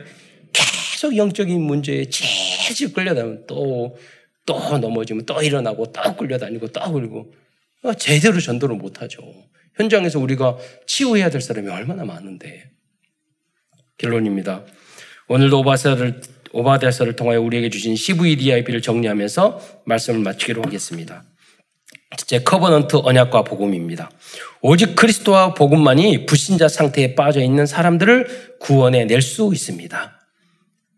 계속 영적인 문제에 재질 끌려다니면 또, 또 넘어지면 또 일어나고 또 끌려다니고 또 끌고 제대로 전도를 못하죠. 현장에서 우리가 치유해야 될 사람이 얼마나 많은데. 결론입니다. 오늘도 오바사를 오바댜서를 통하여 우리에게 주신 CVDIP를 정리하면서 말씀을 마치기로 하겠습니다. 첫째 covenant 언약과 복음입니다. 오직 그리스도와 복음만이 불신자 상태에 빠져 있는 사람들을 구원해 낼 수 있습니다.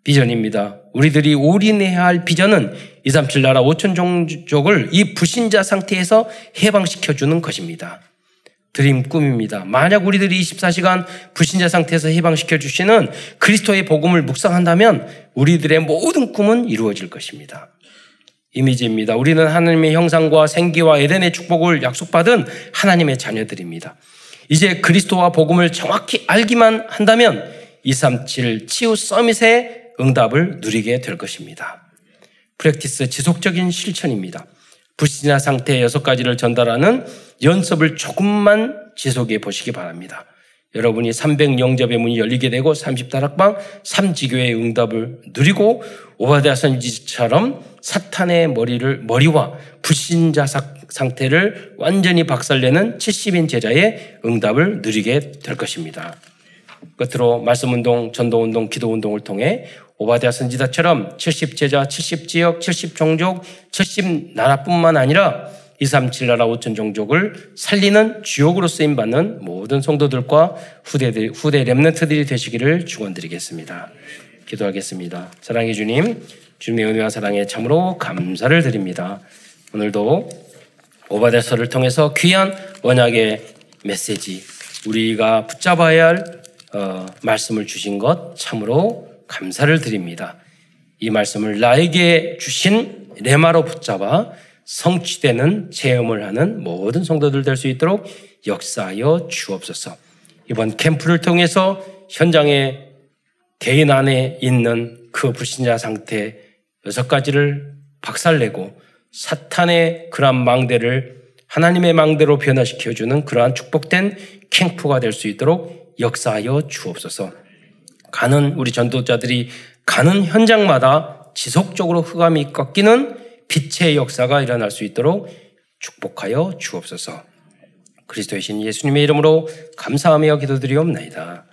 비전입니다. 우리들이 올인해야 할 비전은 237 나라 5천 종족을 이 불신자 상태에서 해방시켜 주는 것입니다. 드림 꿈입니다. 만약 우리들이 24시간 불신자 상태에서 해방시켜 주시는 그리스도의 복음을 묵상한다면 우리들의 모든 꿈은 이루어질 것입니다. 이미지입니다. 우리는 하나님의 형상과 생기와 에덴의 축복을 약속받은 하나님의 자녀들입니다. 이제 그리스도와 복음을 정확히 알기만 한다면 237 치유 서밋의 응답을 누리게 될 것입니다. 프랙티스 지속적인 실천입니다. 불신자 상태 여섯 가지를 전달하는 연습을 조금만 지속해 보시기 바랍니다. 여러분이 300 영접의 문이 열리게 되고 30다락방 3지교의 응답을 누리고 오바댜 선지처럼 사탄의 머리를 머리와 불신자 상태를 완전히 박살내는 70인 제자의 응답을 누리게 될 것입니다. 끝으로 말씀 운동, 전도 운동, 기도 운동을 통해 오바댜 선지자처럼 70 제자, 70 지역, 70 종족, 70 나라뿐만 아니라 237 나라 5천 종족을 살리는 주역으로 쓰임 받는 모든 성도들과 후대들, 후대 렘넌트들이 되시기를 축원드리겠습니다. 기도하겠습니다. 사랑해 주님, 주님의 은혜와 사랑에 참으로 감사를 드립니다. 오늘도 오바데서를 통해서 귀한 언약의 메시지, 우리가 붙잡아야 할 어, 말씀을 주신 것 참으로 감사를 드립니다. 이 말씀을 나에게 주신 레마로 붙잡아 성취되는 체험을 하는 모든 성도들 될 수 있도록 역사하여 주옵소서. 이번 캠프를 통해서 현장에 개인 안에 있는 그 불신자 상태 여섯 가지를 박살내고 사탄의 그러한 망대를 하나님의 망대로 변화시켜주는 그러한 축복된 캠프가 될 수 있도록 역사하여 주옵소서. 가는 우리 전도자들이 가는 현장마다 지속적으로 흑암이 꺾이는 빛의 역사가 일어날 수 있도록 축복하여 주옵소서. 그리스도의 신 예수님의 이름으로 감사하며 기도드리옵나이다.